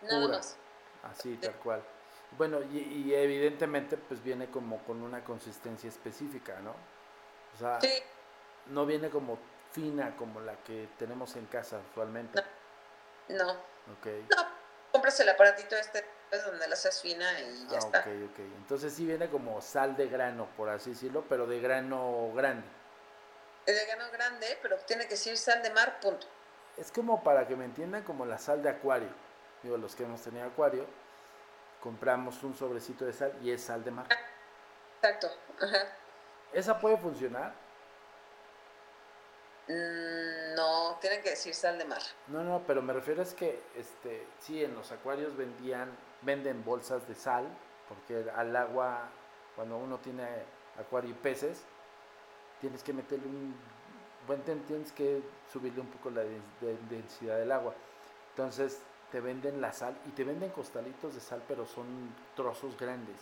nada Pura. más. Así, tal cual. Bueno, y, y evidentemente pues viene como con una consistencia específica, ¿no? O sea, Sí, no viene como fina como la que tenemos en casa usualmente. no, Ok. no, compras el aparatito este pues, donde la haces fina y ya Ah, está. ok, ok. Entonces sí viene como sal de grano, por así decirlo, pero de grano grande. De grano grande, pero tiene que decir sal de mar, punto. Es como para que me entiendan como la sal de acuario. Digo, los que hemos tenido acuario, compramos un sobrecito de sal y es sal de mar. Exacto. Ajá. ¿Esa puede funcionar? Mm, No, tiene que decir sal de mar. No, no, pero me refiero es que, este, sí, en los acuarios vendían, venden bolsas de sal, porque al agua, cuando uno tiene acuario y peces, tienes que meterle un, bueno, ten- tienes que subirle un poco la dens- de- densidad del agua. Entonces te venden la sal y te venden costalitos de sal, pero son trozos grandes.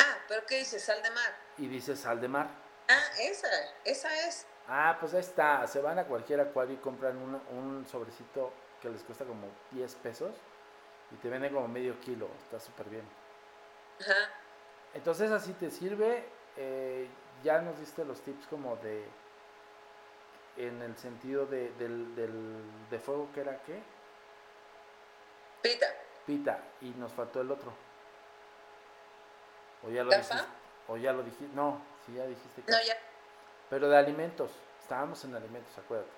Ah, pero ¿qué dice? Sal de mar. Y dice sal de mar. Ah, esa, esa es. Ah, pues ahí está. Se van a cualquier acuario y compran una- un sobrecito que les cuesta como 10 pesos y te venden como medio kilo. Está súper bien. Ajá. Entonces así te sirve. eh, ya nos diste los tips como de... En el sentido de, del, del- de fuego que era qué? Pita. Pita. Y nos faltó el otro. O ya lo dijiste. O ya lo dijiste. No, sí ya dijiste. que- No, ya. Pero de alimentos. Estábamos en alimentos, acuérdate.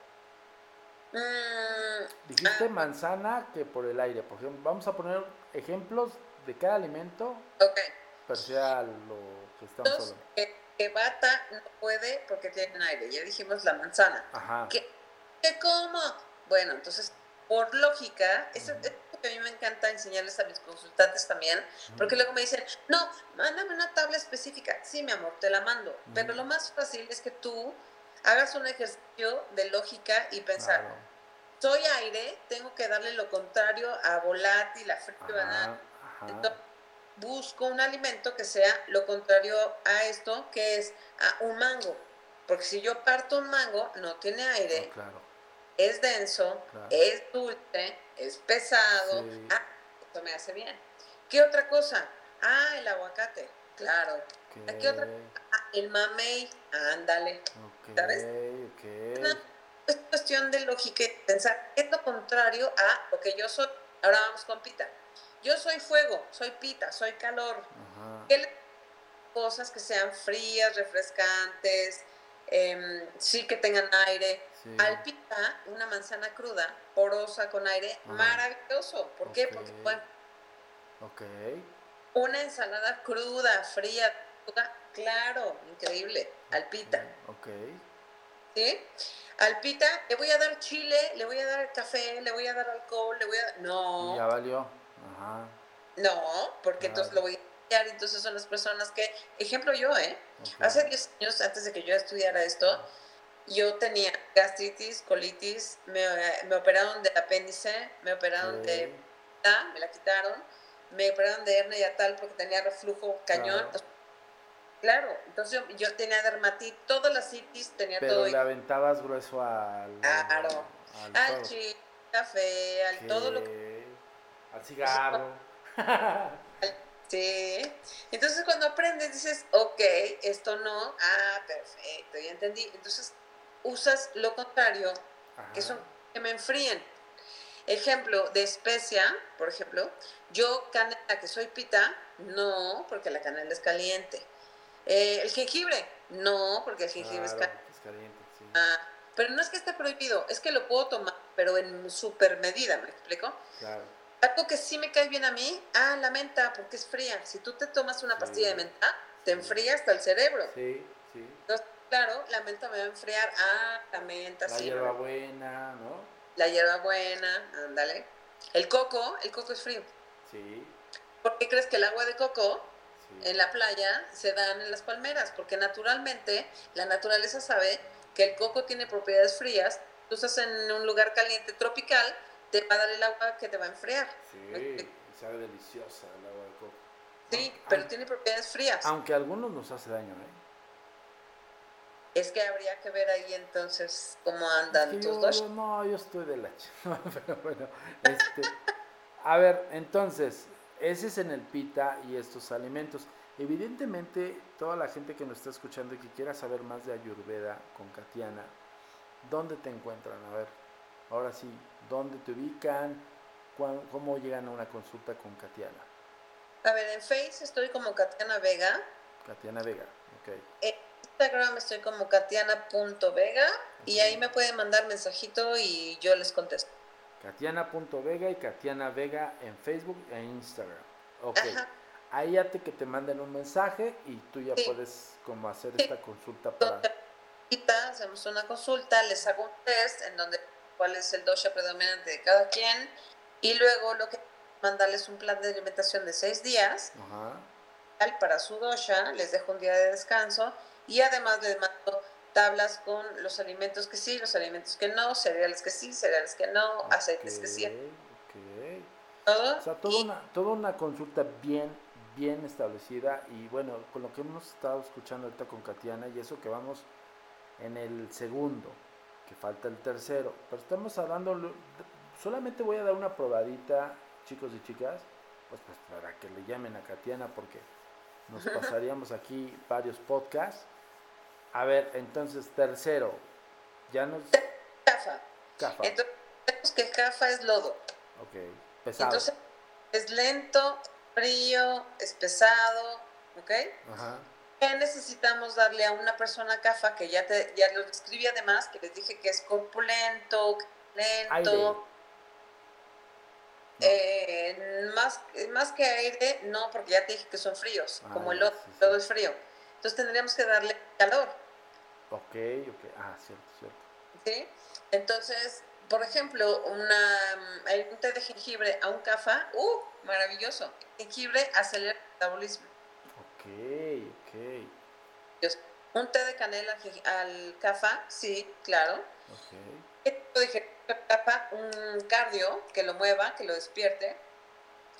Mm, Dijiste Ah. manzana que por el aire. Por ejemplo, vamos a poner ejemplos de cada alimento, ok. pero sea lo que estamos Entonces, hablando. que, que bata no puede porque tiene aire. Ya dijimos la manzana. Ajá. ¿Qué, qué cómo? Bueno, entonces, por lógica, eso es lo que a mí me encanta enseñarles a mis consultantes también, porque luego me dicen, no, mándame una tabla específica. Sí, mi amor, te la mando. Pero lo más fácil es que tú hagas un ejercicio de lógica y pensar, Claro. Soy aire, tengo que darle lo contrario a volátil, a frío. Ajá. Entonces, busco un alimento que sea lo contrario a esto, que es a un mango. Porque si yo parto un mango, no tiene aire, No, claro. es denso, Claro. es dulce, es pesado. Sí. Ah, esto me hace bien. ¿Qué otra cosa? Ah, el aguacate. Claro. ¿Qué otra? Ah, el mamey. Ándale. ¿sabes? Es cuestión de lógica y pensar, es lo contrario a lo que yo soy. Ahora vamos con pita. Yo soy fuego, soy pita, soy calor. Ajá. ¿Qué le- cosas que sean frías, refrescantes, em, sí que tengan aire. Sí. Al pita, una manzana cruda, porosa con aire, Ajá. maravilloso. ¿Por qué? Porque pueden- Ok. una ensalada cruda, fría, cruda, claro, increíble. Al pita. Ok. ¿Sí? Al pita le voy a dar chile, le voy a dar café, le voy a dar alcohol, le voy a... No, Ya valió. Ajá. no, porque entonces lo voy a enseñar, entonces son las personas que, ejemplo yo, ¿eh? Hace 10 años antes de que yo estudiara esto, yo tenía gastritis, colitis, me, me operaron del apéndice, me operaron de... ah, me la quitaron, me operaron de hernia yatal porque tenía reflujo cañón. Claro. Claro, entonces yo, yo tenía dermatitis, todas las citis, tenía Pero todo. le aventabas grueso al. Claro. Al, al chile, café, al todo lo que... Al cigarro. Sí. Entonces cuando aprendes dices, ok, esto no, ah, perfecto, ya entendí. Entonces usas lo contrario, que son que me enfríen. Ejemplo, de especia, por ejemplo, yo canela que soy pita, no, porque la canela es caliente. Eh, el jengibre, no, porque el jengibre es, caliente. Ah, pero no es que esté prohibido, es que lo puedo tomar, pero en super medida, ¿me explico? Claro. Algo que sí me cae bien a mí, ah, la menta, porque es fría. Si tú te tomas una pastilla de menta, te enfría hasta el cerebro. Sí, sí. Entonces, claro, la menta me va a enfriar. Ah, la menta, la sí. La hierbabuena, ¿no? La hierbabuena, ándale. El coco, el coco es frío. Sí. ¿Por qué crees que el agua de coco en la playa se dan en las palmeras? Porque naturalmente la naturaleza sabe que el coco tiene propiedades frías. Tú estás en un lugar caliente tropical, te va a dar el agua que te va a enfriar. Sí, sabe deliciosa el agua de coco. Sí, pero tiene propiedades frías. Aunque a algunos nos hace daño, ¿eh? Es que habría que ver ahí entonces cómo andan tus dos. no, yo estoy de la pero bueno, este, a ver, entonces, ese es en el pita y estos alimentos. Evidentemente, toda la gente que nos está escuchando y que quiera saber más de Ayurveda con Katiana, ¿dónde te encuentran? A ver, ahora sí, ¿dónde te ubican? ¿Cómo llegan a una consulta con Katiana? A ver, en Facebook estoy como Katiana Vega. Katiana Vega, ok. En Instagram estoy como katiana.vega y ahí me pueden mandar mensajito y yo les contesto. Katiana.vega y Katiana Vega en Facebook e Instagram. Ok. Ahí ya te que te manden un mensaje y tú ya puedes como hacer esta consulta para... Hacemos una consulta, les hago un test en donde cuál es el dosha predominante de cada quien y luego lo que mandarles un plan de alimentación de seis días para su dosha, les dejo un día de descanso y además les mando tablas con los alimentos que sí, los alimentos que no, cereales que sí, cereales que no, aceites que sí. ¿Todo? O sea, toda, una, toda una consulta bien, bien establecida y bueno, con lo que hemos estado escuchando ahorita con Katiana y eso que vamos en el segundo, que falta el tercero, pero estamos hablando, solamente voy a dar una probadita chicos y chicas, pues, pues para que le llamen a Katiana porque nos pasaríamos aquí varios podcasts. A ver, entonces, tercero, ya nos... Cafa. Cafa. Entonces, que cafa es lodo. Ok, pesado. Entonces, es lento, frío, es pesado, ¿ok? Ajá. ¿Qué necesitamos darle a una persona cafa que ya te ya lo describí además, que les dije que es corpulento, lento, eh, más, más que aire, no, porque ya te dije que son fríos, ah, como el lodo, todo es frío. Entonces tendríamos que darle calor. Ok, ok, ah, cierto, cierto. ¿Sí? Entonces, por ejemplo, una, hay un té de jengibre a un cafa, ¡uh! Maravilloso. Jengibre acelera el metabolismo. Ok, ok. Un té de canela al cafa, sí, claro. Ok. ¿Qué tipo de etapa un cardio que lo mueva, que lo despierte,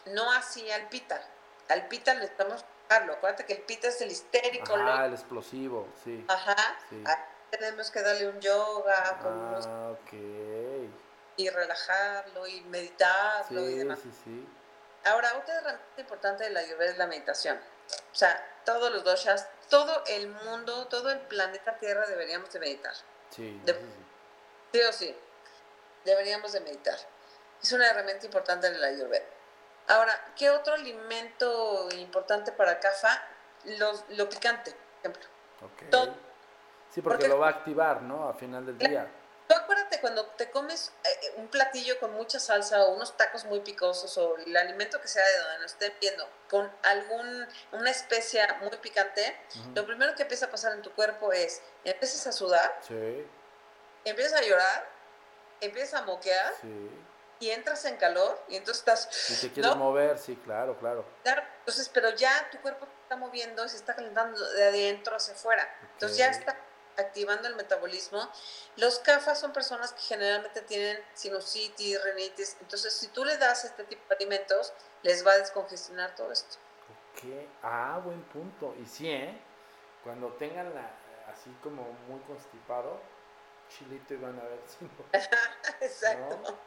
no así al pita. Al pita le estamos Acuérdate que el pita es el histérico. Ah, el explosivo, sí. Ajá. Tenemos que darle un yoga ah, y relajarlo y meditarlo y demás. Sí, sí. Ahora, otra herramienta importante de la ayurveda es la meditación. O sea, todos los doshas, todo el mundo, todo el planeta Tierra deberíamos de meditar. Sí. sí o sí deberíamos de meditar. Es una herramienta importante en la ayurveda. Ahora, ¿qué otro alimento importante para CAFA? lo picante, por ejemplo. Okay. sí, porque, lo va a activar, ¿no? A final del día. Tú acuérdate cuando te comes eh, un platillo con mucha salsa o unos tacos muy picosos o el alimento que sea de donde nos estén viendo con algún una especia muy picante, lo primero que empieza a pasar en tu cuerpo es empiezas a sudar, sí. empiezas a llorar empiezas a moquear y entras en calor y entonces estás... Y te quieres mover, sí, claro, claro. Entonces, pero ya tu cuerpo está moviendo y se está calentando de adentro hacia afuera. Entonces ya está activando el metabolismo. Los CAFAS son personas que generalmente tienen sinusitis, rinitis. Entonces, si tú le das este tipo de alimentos, les va a descongestionar todo esto. Ok, ah, buen punto. Y sí, ¿eh? Cuando tengan la, así como muy constipado, chilito y van a ver si Exacto.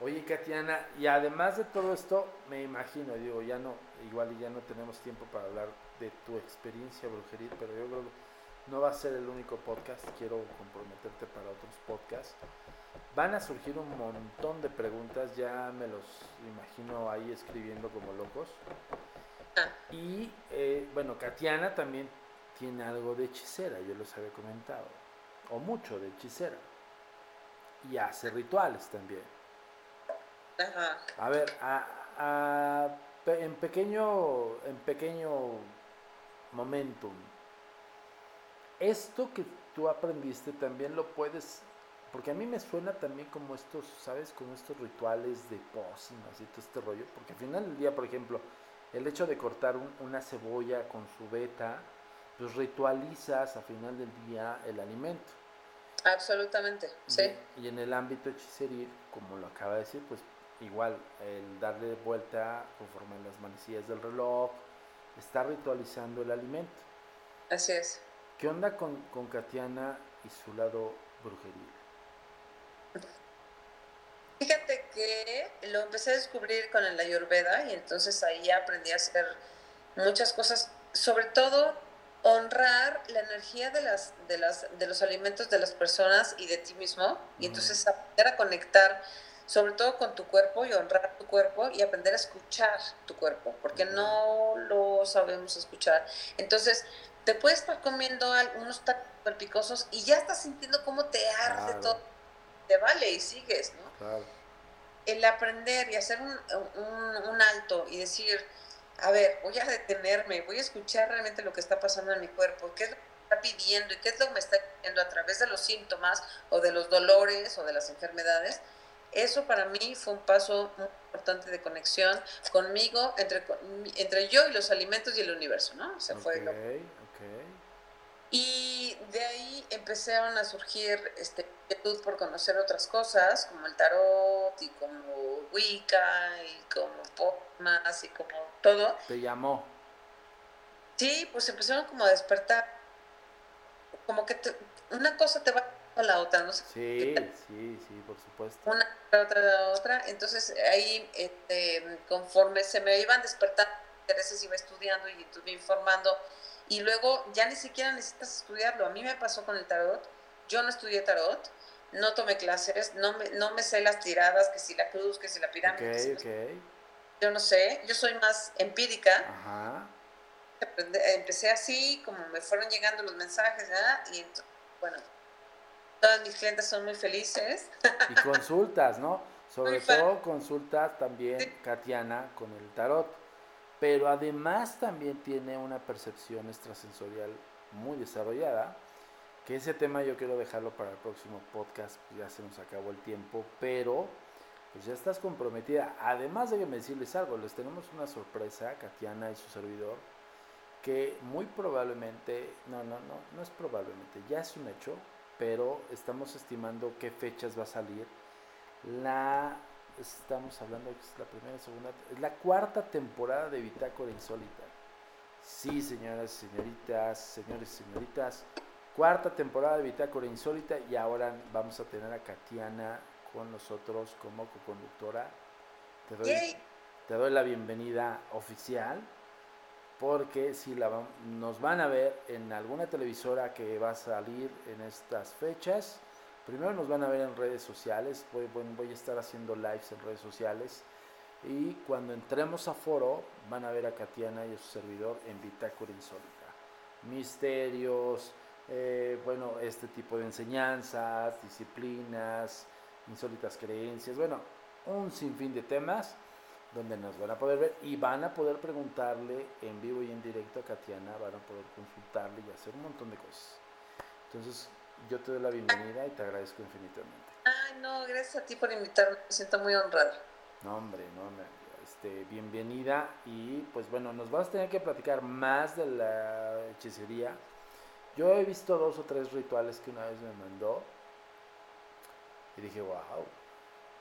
Oye, Katiana, y además de todo esto, me imagino, digo, ya no, igual ya no tenemos tiempo para hablar de tu experiencia brujería, pero yo creo que no va a ser el único podcast, quiero comprometerte para otros podcasts. van a surgir un montón de preguntas, ya me los imagino ahí escribiendo como locos. Y eh, bueno, Katiana también tiene algo de hechicera, yo los había comentado, o mucho de hechicera. Y hace rituales también. Ajá. A ver, a- a- en pequeño, en pequeño momentum, esto que tú aprendiste también lo puedes, porque a mí me suena también como estos, ¿sabes? Como estos rituales de pócimas y todo este rollo, porque al final del día, por ejemplo, el hecho de cortar un- una cebolla con su beta, pues ritualizas al final del día el alimento. Absolutamente, sí. Y, y en el ámbito hechiceril, como lo acaba de decir, pues igual el darle vuelta conforme a las manecillas del reloj, está ritualizando el alimento. Así es. ¿Qué onda con, con Katiana y su lado brujería? Fíjate que lo empecé a descubrir con el Ayurveda y entonces ahí aprendí a hacer muchas cosas, sobre todo honrar la energía de las de las de los alimentos de las personas y de ti mismo y entonces aprender a conectar sobre todo con tu cuerpo y honrar tu cuerpo y aprender a escuchar tu cuerpo, porque no lo sabemos escuchar. Entonces, te puedes estar comiendo unos tacos picosos y ya estás sintiendo cómo te arde Claro. todo. Te vale y sigues, ¿no? Claro. el aprender y hacer un, un- un alto y decir, a ver, voy a detenerme, voy a escuchar realmente lo que está pasando en mi cuerpo, qué es lo que está pidiendo y qué es lo que me está pidiendo a través de los síntomas o de los dolores o de las enfermedades. Eso para mí fue un paso muy importante de conexión conmigo, entre, entre yo y los alimentos y el universo, ¿no? O Ok, fue lo- ok. y de ahí empezaron a surgir este, inquietud por conocer otras cosas, como el tarot y como Wicca y como Pomas y como todo. Te llamó. Sí, pues empezaron como a despertar. Como que te- una cosa te va a la otra, no sé. Sí, sí, sí, por supuesto. Una, la otra, la otra. Entonces ahí, este, conforme se me iban despertando intereses, iba estudiando y estuve informando. Y luego ya ni siquiera necesitas estudiarlo. A mí me pasó con el tarot. Yo no estudié tarot, no tomé clases, no me, no me sé las tiradas, que si la cruz, que si la pirámide. Yo no sé, yo soy más empírica. Ajá. Empecé así, como me fueron llegando los mensajes. Y ent- bueno, todas mis clientes son muy felices. Y consultas, ¿no? Sobre todo consultas también Sí. Katiana con el tarot. Pero además también tiene una percepción extrasensorial muy desarrollada. Que ese tema yo quiero dejarlo para el próximo podcast, pues ya se nos acabó el tiempo, pero pues ya estás comprometida. Además de que me decirles algo, les tenemos una sorpresa, Katiana y su servidor, que muy probablemente, no, no, no, no es probablemente, ya es un hecho, pero estamos estimando qué fechas va a salir. La, estamos hablando que es la primera, segunda, es la cuarta temporada de Bitácora Insólita. Sí, señoras, señoritas, señores, señoritas, cuarta temporada de Bitácora Insólita y ahora vamos a tener a Katiana con nosotros como coconductora. Te te doy la bienvenida oficial porque si la, nos van a ver en alguna televisora que va a salir en estas fechas, primero nos van a ver en redes sociales, voy- voy a estar haciendo lives en redes sociales y cuando entremos a foro van a ver a Katiana y a su servidor en Bitácora Insólita. Misterios, eh, bueno, este tipo de enseñanzas, disciplinas, insólitas creencias, bueno, un sinfín de temas donde nos van a poder ver y van a poder preguntarle en vivo y en directo a Katiana, van a poder consultarle y hacer un montón de cosas. Entonces, yo te doy la bienvenida y te agradezco infinitamente. Ay, no, gracias a ti por invitarme, me siento muy honrada. No, hombre, no, hombre, este, bienvenida y pues bueno, nos vas a tener que platicar más de la hechicería. Yo he visto dos o tres rituales que una vez me mandó y dije, wow,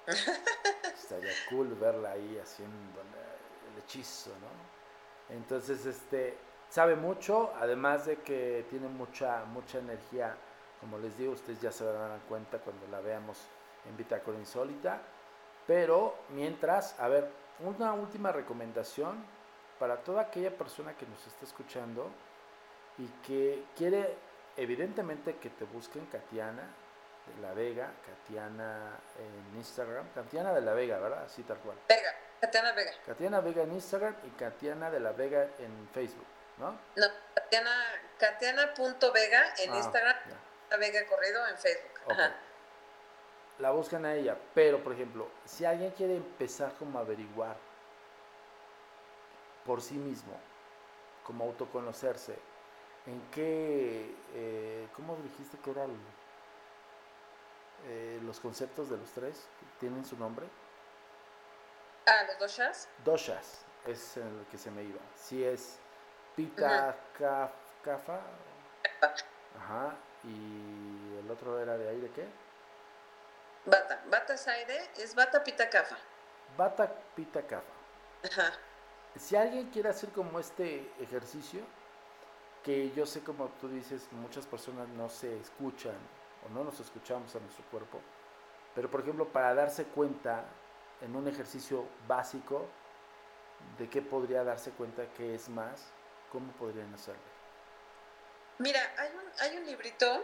estaría cool verla ahí haciendo el hechizo, ¿no? Entonces, este, sabe mucho, además de que tiene mucha, mucha energía, como les digo, ustedes ya se darán cuenta cuando la veamos en Bitácora Insólita. Pero mientras, a ver, una última recomendación para toda aquella persona que nos está escuchando y que quiere, evidentemente, que te busquen Katiana, de la Vega, Katiana en Instagram, Katiana de la Vega, ¿verdad? Así tal cual. Vega, Katiana Vega. Katiana Vega en Instagram y Katiana de la Vega en Facebook, ¿no? No, Katiana, Katiana.vega en Ah, Instagram, la Vega Corrido en Facebook. Ok. Ajá. La buscan a ella, pero por ejemplo, si alguien quiere empezar como a averiguar por sí mismo, como autoconocerse, en qué, eh, ¿cómo dijiste que eran eh, los conceptos de los tres? ¿Tienen su nombre? Ah, los dos chas. Doshas, es en el que se me iba. Si es Pita Kaf- Kafa, ajá, y el otro era de de qué? Bata. Bata es aire, es Bata Pita Cafa. Bata Pita Kafa. Ajá. Si alguien quiere hacer como este ejercicio, que yo sé como tú dices, muchas personas no se escuchan o no nos escuchamos a nuestro cuerpo, pero por ejemplo para darse cuenta en un ejercicio básico de qué podría darse cuenta que es más, ¿cómo podrían hacerlo? Mira, hay un, hay un librito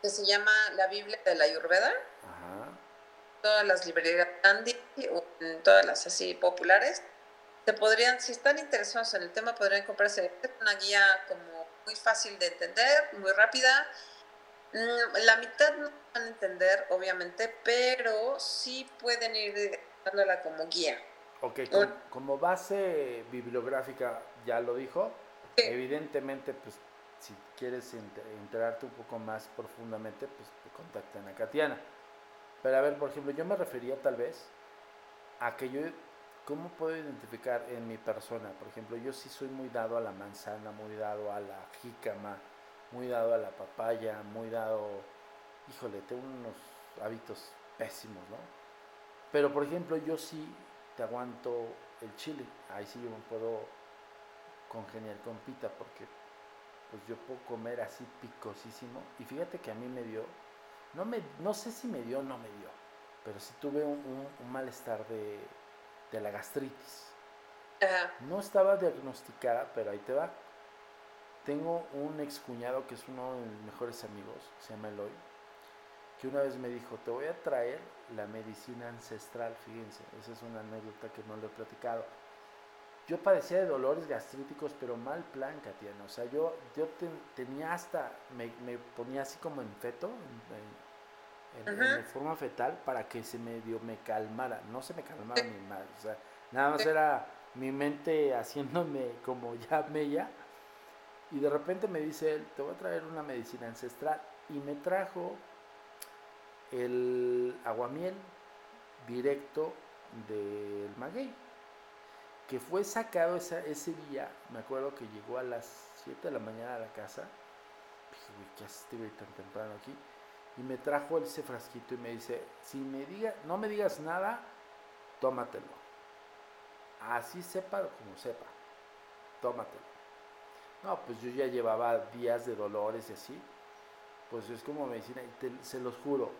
que se llama La Biblia de la Ayurveda. Ajá, Todas las librerías Andy todas las así populares. Se podrían, si están interesados en el tema, podrían comprarse una guía como muy fácil de entender, muy rápida. Mm, La mitad no van a entender, obviamente, pero sí pueden ir dándola como guía. ok, com- como base bibliográfica ya lo dijo, Sí. evidentemente pues si quieres enter- enterarte un poco más profundamente, pues te contactan a Katiana. Pero a ver, por ejemplo, yo me refería tal vez a que yo, ¿cómo puedo identificar en mi persona? Por ejemplo, yo sí soy muy dado a la manzana, muy dado a la jícama, muy dado a la papaya, muy dado, híjole, tengo unos hábitos pésimos, ¿no? Pero por ejemplo, yo sí te aguanto el chile, ahí sí yo me puedo congeniar con pita porque pues yo puedo comer así picosísimo y fíjate que a mí me dio no me no sé si me dio o no me dio pero sí tuve un, un- un malestar de, de la gastritis Ajá. no estaba diagnosticada pero ahí te va tengo un excuñado que es uno de mis mejores amigos se llama Eloy que una vez me dijo te voy a traer la medicina ancestral fíjense esa es una anécdota que no le he platicado yo padecía de dolores gastríticos, pero mal plan, Katiana. O sea, yo, yo ten- tenía hasta, me, me ponía así como en feto, en, forma fetal, para que se medio me calmara. No se me calmaba ni mal. O sea, nada más era mi mente haciéndome como ya mella. Y de repente me dice él, te voy a traer una medicina ancestral. Y me trajo el aguamiel directo del maguey que fue sacado esa- ese día, me acuerdo que llegó a las 7 de la mañana a la casa, dije, ¿qué haces este tan temprano aquí? Y me trajo ese frasquito y me dice, si me diga, no me digas nada, tómatelo. Así sepa como sepa, tómatelo. No, pues yo ya llevaba días de dolores y así, pues es como medicina, y te- se los juro,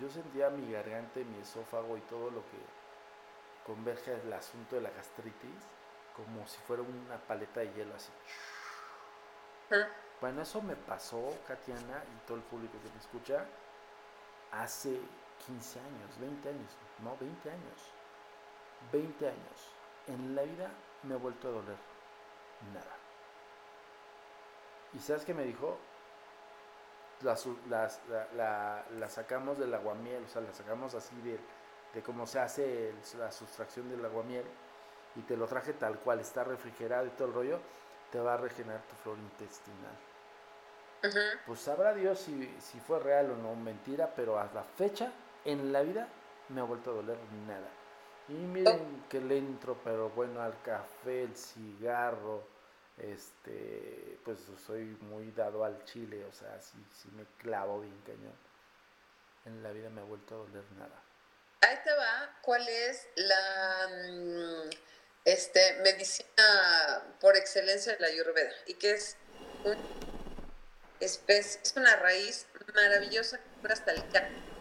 yo sentía mi garganta y mi esófago y todo lo que converge el asunto de la gastritis como si fuera una paleta de hielo así. Ajá. Bueno, eso me pasó, Katiana, y todo el público que me escucha, hace 15 años, 20 años, no, 20 años. 20 años. En la vida me ha vuelto a doler nada. ¿Y sabes qué me dijo? Las- la, la- la sacamos del aguamiel, o sea, la sacamos así de, de cómo se hace el- la sustracción del aguamiel y te lo traje tal cual, está refrigerado y todo el rollo, te va a regenerar tu flora intestinal. Pues sabrá Dios si, si fue real o no, mentira, pero a la fecha, en la vida, me ha vuelto a doler nada. Y miren que le entro, pero bueno, al café, el cigarro, este, pues soy muy dado al chile, o sea, sí, sí me clavo bien cañón. En la vida me ha vuelto a doler nada. Ahí te va, ¿cuál es la mm, este, medicina por excelencia de la Ayurveda? Y que es un especie, es una raíz maravillosa que cura hasta el cáncer.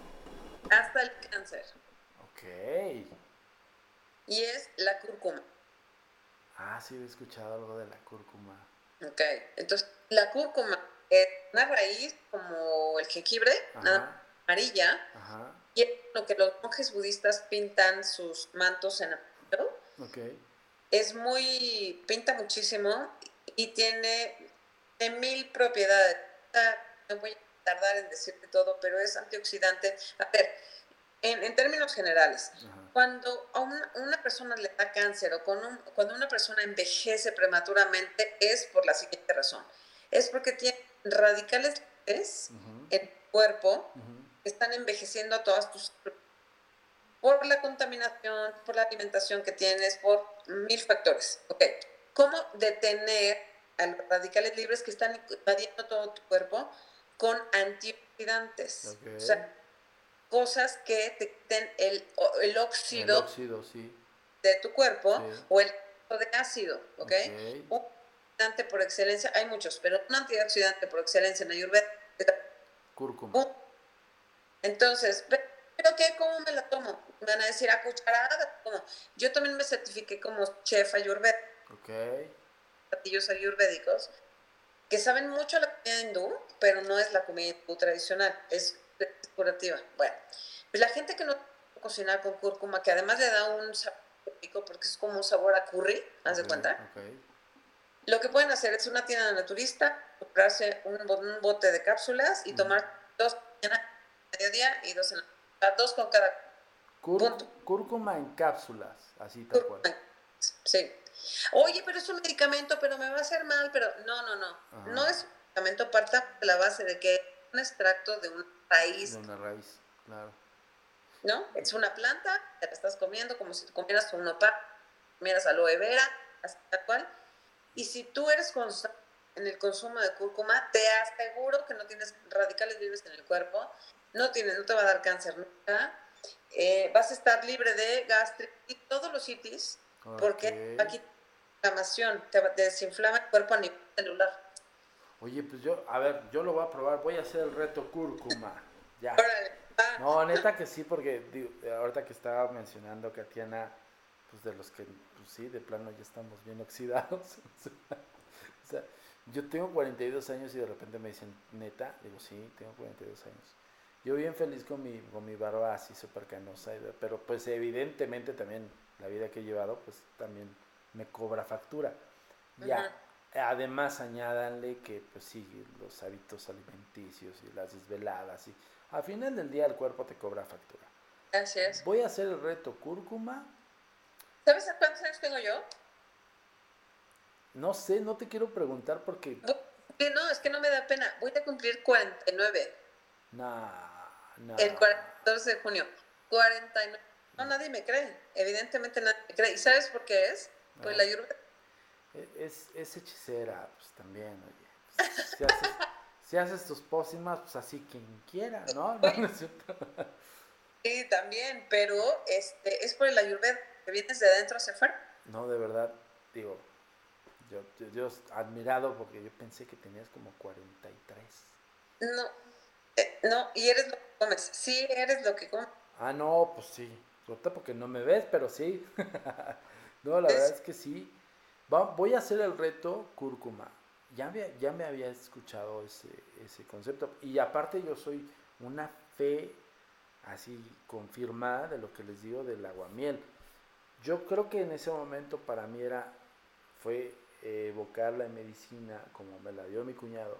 Hasta el cáncer. Ok. Y es la cúrcuma. Ah, sí, he escuchado algo de la cúrcuma. Ok. Entonces, la cúrcuma es una raíz como el jengibre, Ajá. amarilla. Y es lo que los monjes budistas pintan sus mantos en amarillo. Okay. Es muy, pinta muchísimo y tiene mil propiedades. No voy a tardar en decirte todo, pero es antioxidante. A ver, en, términos generales, cuando a una, persona le da cáncer o cuando una persona envejece prematuramente es por la siguiente razón. Es porque tiene radicales en el cuerpo que están envejeciendo a todas tus por la contaminación, por la alimentación que tienes, por mil factores. Okay. ¿Cómo detener a los radicales libres que están invadiendo todo tu cuerpo con antioxidantes? O sea, cosas que te quiten el, el óxido, de tu cuerpo o el de ácido, ¿ok? Un antioxidante por excelencia, hay muchos, pero un antioxidante por excelencia en Ayurveda Cúrcuma. Entonces, ¿pero qué? ¿Cómo me la tomo? Me van a decir a cucharada. ¿Cómo? Yo también me certifiqué como chef Ayurveda. Ok. Platillos ayurvédicos que saben mucho la comida hindú, pero no es la comida hindú tradicional, es curativa. Bueno, pues la gente que no cocinar con cúrcuma, que además le da un sabor rico porque es como un sabor a curry, haz de cuenta. Lo que pueden hacer es una tienda naturista, comprarse un, bote de cápsulas y tomar dos en mediodía y dos en la dos con cada Cúrcuma en cápsulas, así tal cual. Sí. Oye, pero es un medicamento, pero me va a hacer mal, pero no, no, no. No es un medicamento, parta de la base de que un extracto de un raíz. De una raíz, claro. ¿No? Es una planta, te la estás comiendo como si te comieras un nopal, comieras aloe vera, así tal cual. Y si tú eres constante en el consumo de cúrcuma, te aseguro que no tienes radicales libres en el cuerpo, no, tienes, no te va a dar cáncer nunca, eh, vas a estar libre de gastritis, todos los itis, porque aquí inflamación, te desinflama el cuerpo a nivel celular. Oye, pues yo, a ver, yo lo voy a probar, voy a hacer el reto cúrcuma. Ya. No, neta que sí, porque ahorita que estaba mencionando Katiana, pues de los que, pues sí, de plano ya estamos bien oxidados. o sea, yo tengo 42 años y de repente me dicen, neta, digo, sí, tengo 42 años. Yo bien feliz con mi, con mi barba así súper canosa, pero pues evidentemente también la vida que he llevado, pues también me cobra factura. Ya, Además, añádanle que, pues sí, los hábitos alimenticios y las desveladas. Y al final del día el cuerpo te cobra factura. Gracias. Voy a hacer el reto cúrcuma. ¿Sabes a cuántos años tengo yo? No sé, no te quiero preguntar porque... No, es que no me da pena. Voy a cumplir 49. Nah, nah. El 14 de junio. 49. No, nadie me cree. Evidentemente nadie me cree. ¿Y sabes por qué es? Pues la ayurveda e, es, es hechicera, pues también, oye. Pues, si, haces, tus pócimas, pues así quien quiera, ¿no? sí, también, pero este, es por el ayurveda, que vienes de adentro hacia afuera. No, de verdad, digo, yo, yo, admirado porque yo pensé que tenías como 43. No, eh, no, y eres lo que comes, sí, eres lo que comes. Ah, no, pues sí, porque no me ves, pero sí. no, la verdad es que sí voy a hacer el reto cúrcuma. Ya me, ya me había escuchado ese, ese concepto. Y aparte yo soy una fe así confirmada de lo que les digo del aguamiel. Yo creo que en ese momento para mí era, fue evocar la medicina como me la dio mi cuñado,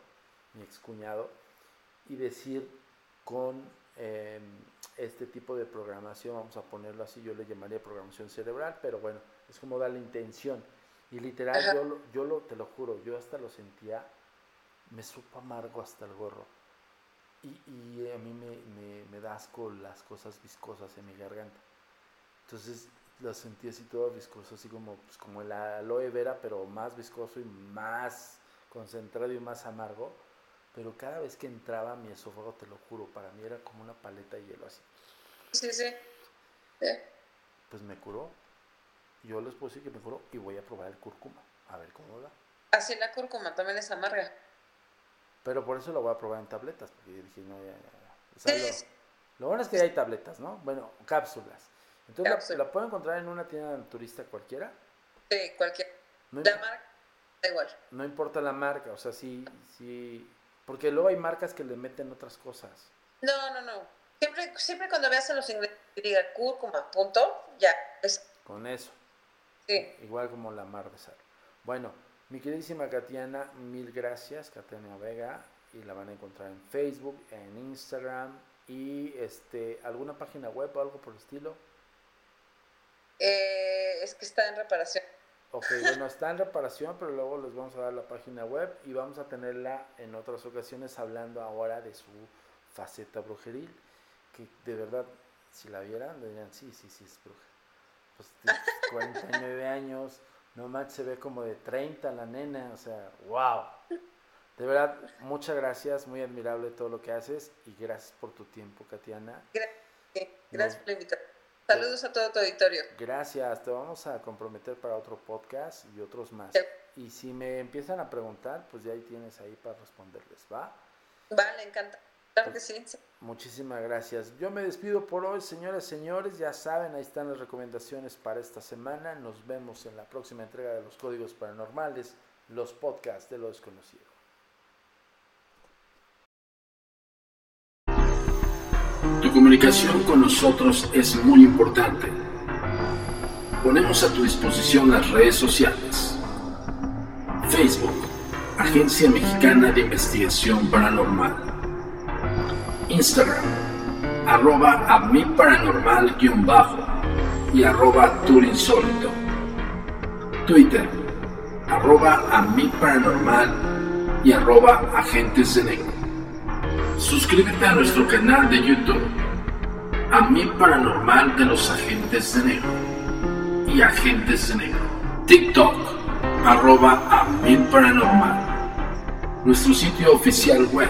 mi excuñado, y decir con em, este tipo de programación, vamos a ponerlo así, yo le llamaría programación cerebral, pero bueno, es como dar la intención y literal, yo, yo lo, te lo juro, yo hasta lo sentía, me supo amargo hasta el gorro. Y, y a mí me, me, me, da asco las cosas viscosas en mi garganta. Entonces lo sentí así todo viscoso, así como, pues, como el aloe vera, pero más viscoso y más concentrado y más amargo. Pero cada vez que entraba mi esófago, te lo juro, para mí era como una paleta de hielo así. Sí, sí. Pues me curó yo les puedo decir que mejoró y voy a probar el cúrcuma, a ver cómo va. Así la cúrcuma también es amarga. Pero por eso lo voy a probar en tabletas, porque dije, no, ya, ya, lo, bueno es que ya hay tabletas, ¿no? Bueno, cápsulas. Entonces, la, puedo encontrar en una tienda turista cualquiera? Sí, cualquiera. la marca, da igual. No importa la marca, o sea, sí, sí. Porque luego hay marcas que le meten otras cosas. No, no, no. Siempre, siempre cuando veas a los ingleses que diga cúrcuma, punto, ya. Es... Con eso. Sí. Igual como la mar de sal. Bueno, mi queridísima Katiana, mil gracias, Katiana Vega, y la van a encontrar en Facebook, en Instagram y este alguna página web o algo por el estilo. Eh, es que está en reparación. Ok, bueno, está en reparación, pero luego les vamos a dar la página web y vamos a tenerla en otras ocasiones hablando ahora de su faceta brujeril, que de verdad, si la vieran, dirían, sí, sí, sí, es bruja. Pues tiene 49 años, no más se ve como de 30 la nena, o sea, wow. De verdad, muchas gracias, muy admirable todo lo que haces y gracias por tu tiempo, Katiana. Gracias, gracias por la invitación. Saludos a todo tu auditorio. Gracias, te vamos a comprometer para otro podcast y otros más. Y si me empiezan a preguntar, pues ya ahí tienes ahí para responderles, ¿va? Vale, encanta. Claro que sí. Muchísimas gracias. Yo me despido por hoy, señoras y señores. Ya saben, ahí están las recomendaciones para esta semana. Nos vemos en la próxima entrega de los Códigos Paranormales, los podcasts de lo desconocido. Tu comunicación con nosotros es muy importante. Ponemos a tu disposición las redes sociales. Facebook, Agencia Mexicana de Investigación Paranormal. Instagram, arroba a mi paranormal bajo y arroba turinsólito. Twitter, arroba a mi paranormal y arroba agentes de negro. Suscríbete a nuestro canal de YouTube, a mi paranormal de los agentes de negro y agentes de negro. TikTok, arroba a mi paranormal. Nuestro sitio oficial web,